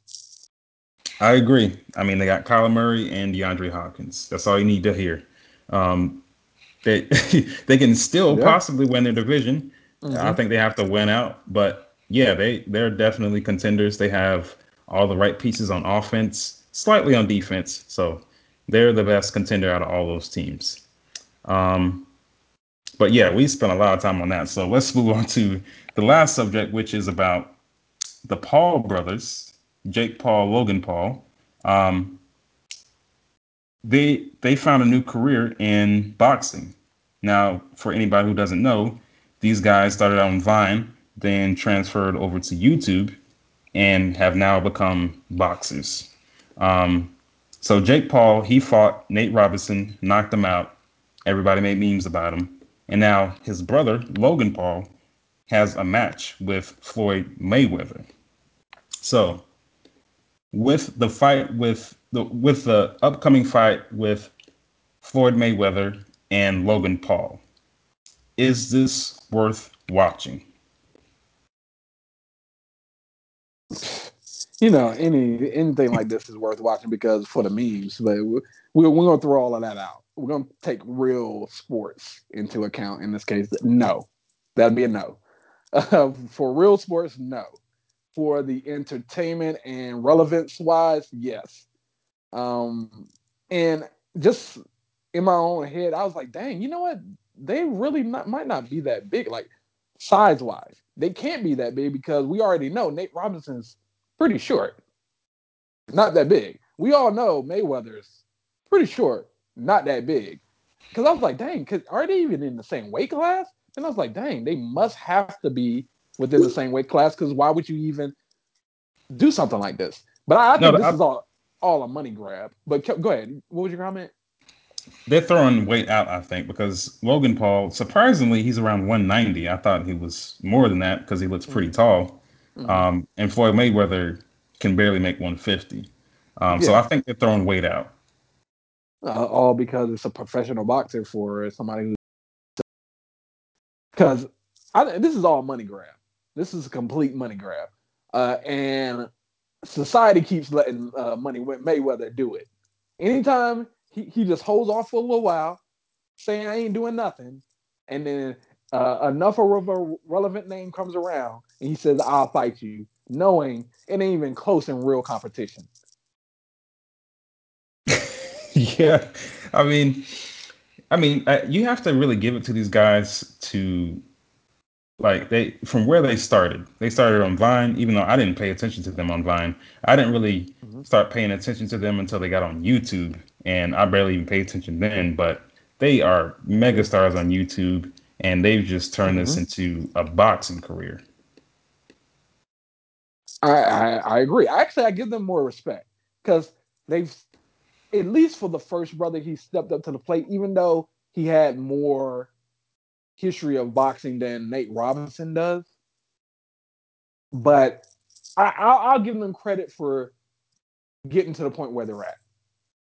I agree. I mean, they got Kyler Murray and DeAndre Hopkins. That's all you need to hear. Um, they *laughs* they can still yeah. possibly win their division. Mm-hmm. I think they have to win out, but yeah, they they're definitely contenders. They have all the right pieces on offense, slightly on defense, so they're the best contender out of all those teams. Um, but yeah, we spent a lot of time on that. So let's move on to the last subject, which is about the Paul brothers Jake Paul, Logan Paul, um, they they found a new career in boxing. Now, for anybody who doesn't know, these guys started out on Vine, then transferred over to YouTube, and have now become boxers. Um, so Jake Paul, he fought Nate Robinson, knocked him out. Everybody made memes about him. And now his brother, Logan Paul, has a match with Floyd Mayweather. So with the fight with the with the upcoming fight with Floyd Mayweather and Logan Paul. Is this worth watching? You know, any anything like this is worth watching because for the memes, but we're, we're to throw all of that out. We're to take real sports into account in this case. No, that'd be a no. Uh, for real sports, no for the entertainment and relevance wise, yes. Um, and just in my own head, I was like, dang, you know what? They really not, might not be that big, like size wise. They can't be that big because we already know Nate Robinson's pretty short, not that big. We all know Mayweather's pretty short, not that big. Because I was like, dang, cause are they even in the same weight class? And I was like, dang, they must have to be within the same weight class. Because why would you even do something like this? But I, I think no, this I, is all all a money grab. But go ahead. What was your comment? They're throwing weight out, I think, because Logan Paul, surprisingly, he's around 190. I thought he was more than that because he looks pretty mm-hmm. tall. Mm-hmm. Um, and Floyd Mayweather can barely make 150. Um, yeah. So I think they're throwing weight out. Uh, all because it's a professional boxer for somebody who. Because this is all money grab. This is a complete money grab, uh, and society keeps letting uh, money Mayweather do it. Anytime he, he just holds off for a little while, saying I ain't doing nothing, and then uh, enough of a relevant name comes around, and he says I'll fight you, knowing it ain't even close in real competition. *laughs* yeah, I mean, I mean, you have to really give it to these guys to like they from where they started. They started on Vine, even though I didn't pay attention to them on Vine. I didn't really mm-hmm. start paying attention to them until they got on YouTube, and I barely even paid attention then. But they are mega stars on YouTube, and they've just turned mm-hmm. this into a boxing career. I, I, I agree. Actually, I give them more respect because they've, at least for the first brother, he stepped up to the plate, even though he had more history of boxing than Nate Robinson does. But I, will give them credit for getting to the point where they're at.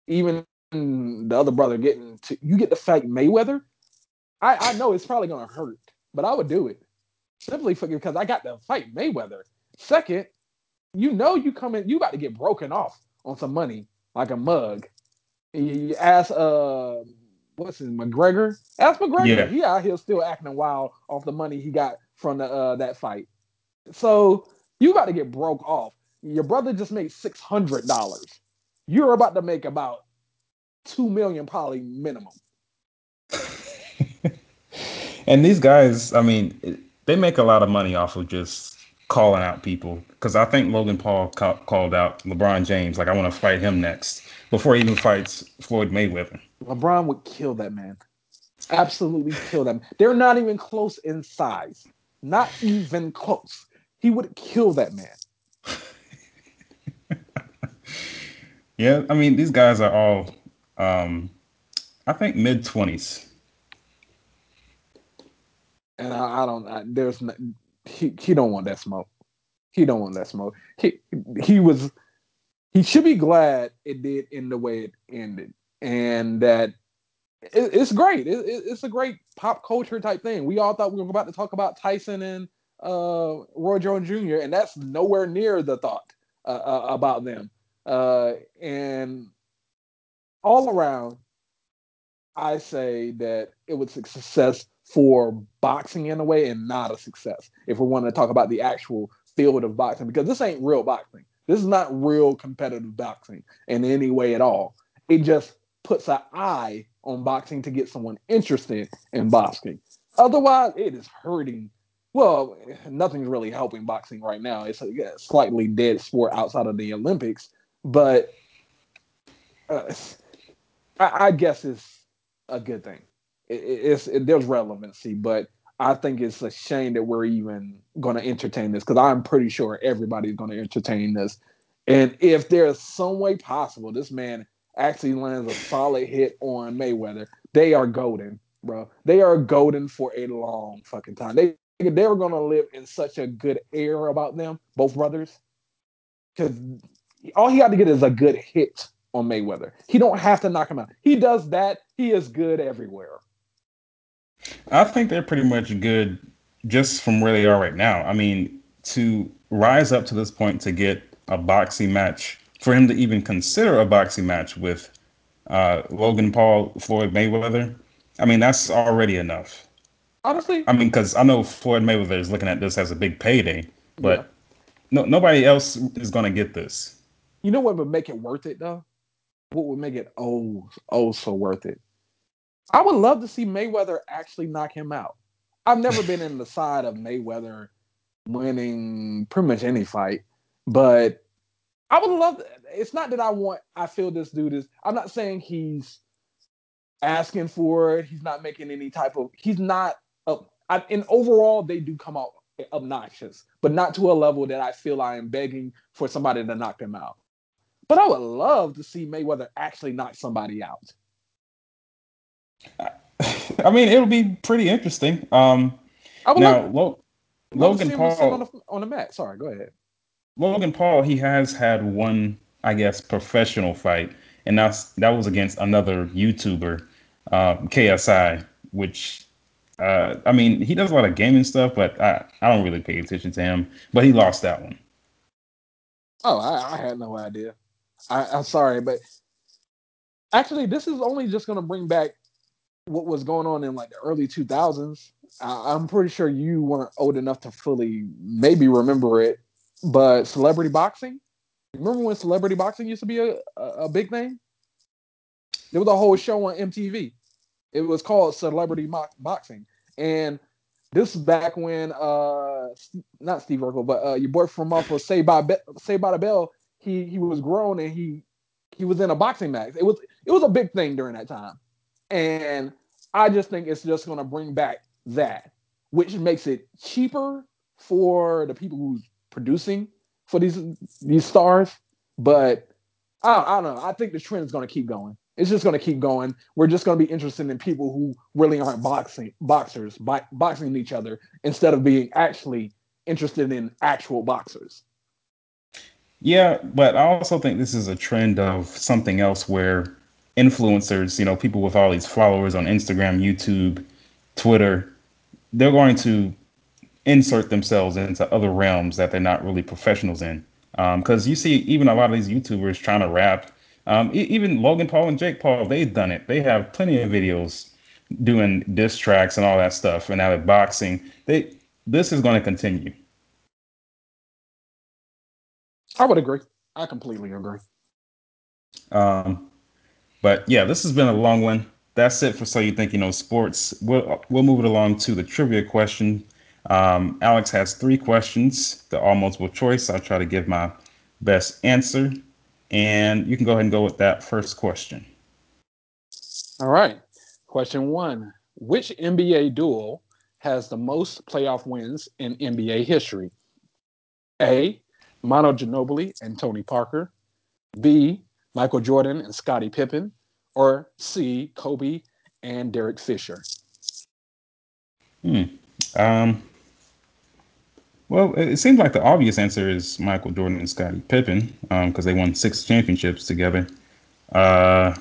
Even the other brother getting to, you get to fight Mayweather. I, I know it's probably going to hurt, but I would do it simply for, because I got to fight Mayweather. Second, you know you coming, you about to get broken off on some money like a mug. You ask uh what's his McGregor? Ask McGregor. Yeah. He out here still acting wild off the money he got from the uh, that fight. So you got to get broke off. Your brother just made six hundred dollars. You're about to make about two million, probably minimum. *laughs* and these guys, I mean, they make a lot of money off of just calling out people. Because I think Logan Paul ca- called out LeBron James, like I want to fight him next before he even fights Floyd Mayweather. LeBron would kill that man. Absolutely kill them. They're not even close in size. Not even close. He would kill that man. Yeah, I mean these guys are all um I think mid twenties. And I, I don't I, there's no, he he don't want that smoke. He don't want that smoke. He he was he should be glad it did end the way it ended and that it, it's great. It, it's a great pop culture type thing. We all thought we were about to talk about Tyson and uh, Roy Jones Jr., and that's nowhere near the thought uh, uh, about them. Uh, and all around, I say that it was a success for boxing in a way and not a success if we want to talk about the actual field of boxing because this ain't real boxing. This is not real competitive boxing in any way at all. It just puts an eye on boxing to get someone interested in boxing. Otherwise, it is hurting. Well, nothing's really helping boxing right now. It's a slightly dead sport outside of the Olympics, but uh, I, I, guess it's a good thing. It, it's it, there's relevancy, but I think it's a shame that we're even going to entertain this because I'm pretty sure everybody's going to entertain this. And if there's some way possible, this man actually lands a solid hit on Mayweather, they are golden, bro. They are golden for a long fucking time. They they were gonna live in such a good air about them, both brothers, because all he had to get is a good hit on Mayweather. He don't have to knock him out. He does that. He is good everywhere. I think they're pretty much good just from where they are right now. I mean, to rise up to this point to get a boxing match for him to even consider a boxing match with uh, Logan Paul, Floyd Mayweather, I mean, that's already enough. Honestly, I mean, because I know Floyd Mayweather is looking at this as a big payday, but yeah. no, nobody else is going to get this. You know what would make it worth it though? What would make it oh oh so worth it I would love to see Mayweather actually knock him out. I've never been in the *laughs* side of Mayweather winning pretty much any fight, but I would love. It's not that I want. I feel this dude is. I'm not saying he's asking for it. He's not making any type of. He's not. I, and overall, they do come out obnoxious, but not to a level that I feel I am begging for somebody to knock them out. But I would love to see Mayweather actually knock somebody out. *laughs* I mean, it'll be pretty interesting. Um, I would now, love, Lo- Logan Paul on the, on the mat. Sorry, go ahead. Logan Paul, he has had one, I guess, professional fight, and that's that was against another YouTuber, um, KSI, which uh, I mean, he does a lot of gaming stuff, but I, I don't really pay attention to him. But he lost that one. Oh, I, I had no idea. I, I'm sorry, but actually, this is only just going to bring back what was going on in like the early 2000s. I, I'm pretty sure you weren't old enough to fully maybe remember it, but celebrity boxing. Remember when celebrity boxing used to be a, a, a big thing? There was a whole show on MTV. It was called Celebrity Mo- Boxing, and this is back when uh not Steve Urkel, but uh your boy from off of Say by Be- Saved by the Bell. He he was grown and he he was in a boxing match. It was it was a big thing during that time, and I just think it's just to bring back that, which makes it cheaper for the people who's producing for these these stars. But I, I don't know. I think the trend is to keep going. It's just to keep going. We're just to be interested in people who really aren't boxing boxers, bo- boxing each other instead of being actually interested in actual boxers. Yeah, but I also think this is a trend of something else where influencers, you know, people with all these followers on Instagram, YouTube, Twitter, they're going to insert themselves into other realms that they're not really professionals in. Because um, you see, even a lot of these YouTubers trying to rap um, even Logan Paul and Jake Paul, they've done it. They have plenty of videos doing diss tracks and all that stuff. And now with boxing, they this is going to continue. I would agree. I completely agree. Um, but yeah, this has been a long one. That's it for so you think you know sports. We'll we'll move it along to the trivia question. Um, Alex has three questions. The all multiple choice. I'll try to give my best answer. And you can go ahead and go with that first question. All right. Question one Which NBA duo has the most playoff wins in NBA history? A. Manu Ginobili and Tony Parker. B. Michael Jordan and Scottie Pippen. Or C. Kobe and Derek Fisher. Hmm. Um, well, it seems like the obvious answer is Michael Jordan and Scottie Pippen because um, they won six championships together. Uh,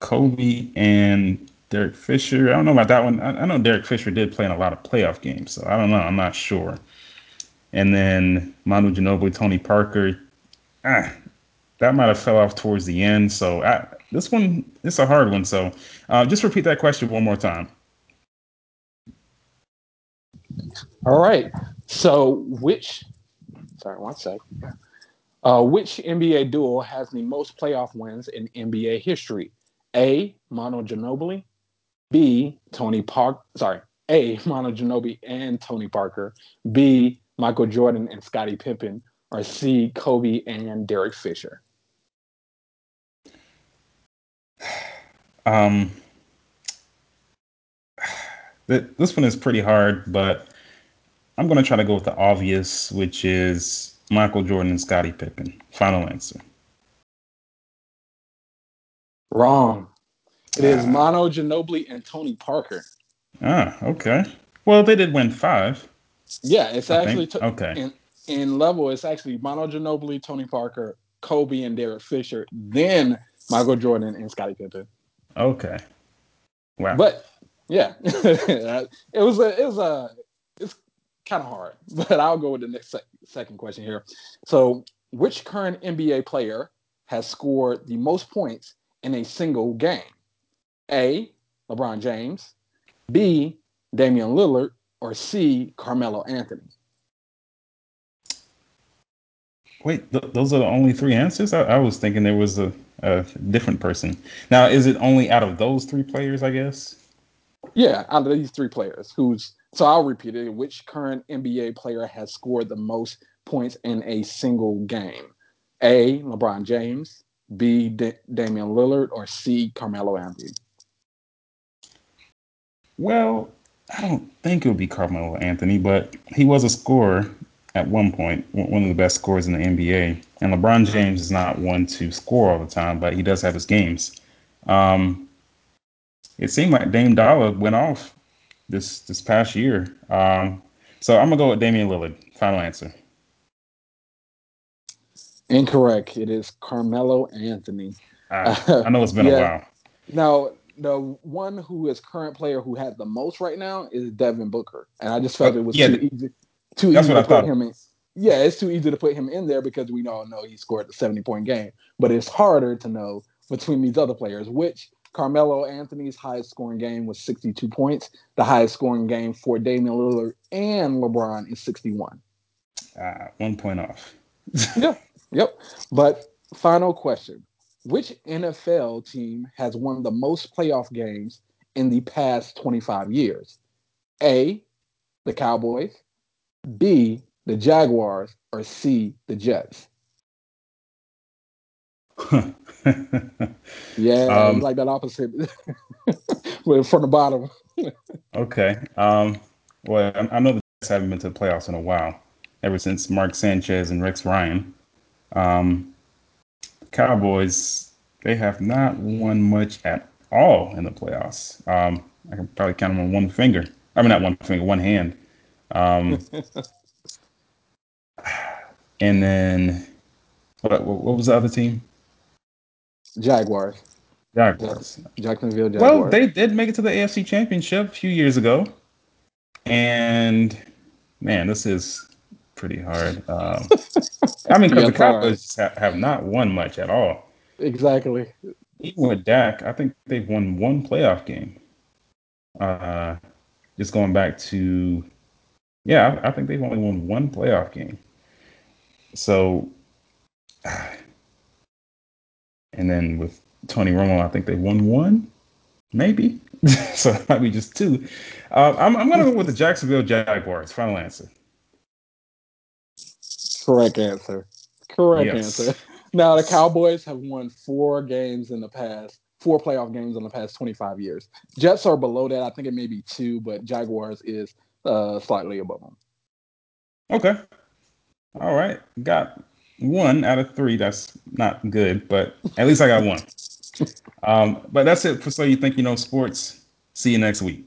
Kobe and Derek Fisher. I don't know about that one. I, I, know Derek Fisher did play in a lot of playoff games, so I don't know. I'm not sure. And then Manu Ginobili, Tony Parker. Ah, that might have fell off towards the end. So I, this one, it's a hard one. So uh, just repeat that question one more time. All right. So, which, sorry, one sec. Uh, which NBA duo has the most playoff wins in NBA history? A. Manu Ginobili. B. Tony Park. Sorry. A. *laughs* Manu Ginobili and Tony Parker. B. Michael Jordan and Scottie Pippen. Or C. Kobe and Derek Fisher. Um, this one is pretty hard, but I'm going to try to go with the obvious, which is Michael Jordan and Scottie Pippen. Final answer. Wrong. It is ah. Manu Ginobili and Tony Parker. Ah, okay. Well, they did win five. Yeah, it's I actually t- okay. In, in level, it's actually Manu Ginobili, Tony Parker, Kobe, and Derek Fisher, then Michael Jordan and Scottie Pippen. Okay. Wow. But yeah, *laughs* it was a it was a it's kind of hard, *laughs* but I'll go with the next sec- second question here. So, which current NBA player has scored the most points in a single game? A. LeBron James, B. Damian Lillard, or C. Carmelo Anthony? Wait, th- those are the only three answers? I, I was thinking there was a, a different person. Now, is it only out of those three players? I guess. Yeah, out of these three players, who's so I'll repeat it. Which current NBA player has scored the most points in a single game? A. LeBron James, B. D- Damian Lillard, or C. Carmelo Anthony? Well, I don't think it would be Carmelo Anthony, but he was a scorer at one point, one of the best scorers in the NBA. And LeBron James is not one to score all the time, but he does have his games. Um, it seemed like Dame Dollar went off this this past year. Um, so I'm gonna go with Damian Lillard. Final answer. Incorrect. It is Carmelo Anthony. Uh, I know it's been *laughs* yeah. a while. Now, the one who is current player who had the most right now is Devin Booker, and I just felt uh, it was yeah, too easy. Too easy to put him in. Yeah, it's too easy to put him in there because we all know he scored the 70 point game. But it's harder to know between these other players, which Carmelo Anthony's highest scoring game was 62 points. The highest scoring game for Damian Lillard and LeBron is 61. Uh, one point off. yeah, yep. But final question Which NFL team has won the most playoff games in the past 25 years? A, the Cowboys, B, the Jaguars, or C, the Jets? *laughs* yeah, um, like that opposite *laughs* from the bottom. okay. Um, well, I, I know the Jets haven't been to the playoffs in a while, ever since Mark Sanchez and Rex Ryan. Um, Cowboys, they have not won much at all in the playoffs. Um, I can probably count them on one finger. I mean, not one finger, one hand. Um, *sighs* and then what, what was the other team? Jaguars. Jaguars. Jacksonville Jaguars. Well, they did make it to the AFC Championship a few years ago. And man, this is pretty hard. Um, *laughs* I mean, because yeah, the Cowboys have, have not won much at all. Exactly. Even with Dak, I think they've won one playoff game. Uh, just going back to, yeah, I, I think they've only won one playoff game. So, *sighs* and then with Tony Romo, I think they won one, maybe. *laughs* so it might be just two. Uh, I'm, I'm going to go with the Jacksonville Jaguars. Final answer. Correct answer. Correct yes. answer. *laughs* Now the Cowboys have won four games in the past, four playoff games in the past 25 years. Jets are below that. I think it may be two, but Jaguars is uh, slightly above them. Okay. All right. Got one out of three. That's not good, but at least I got one. *laughs* Um, but that's it for So You Think You Know Sports. See you next week.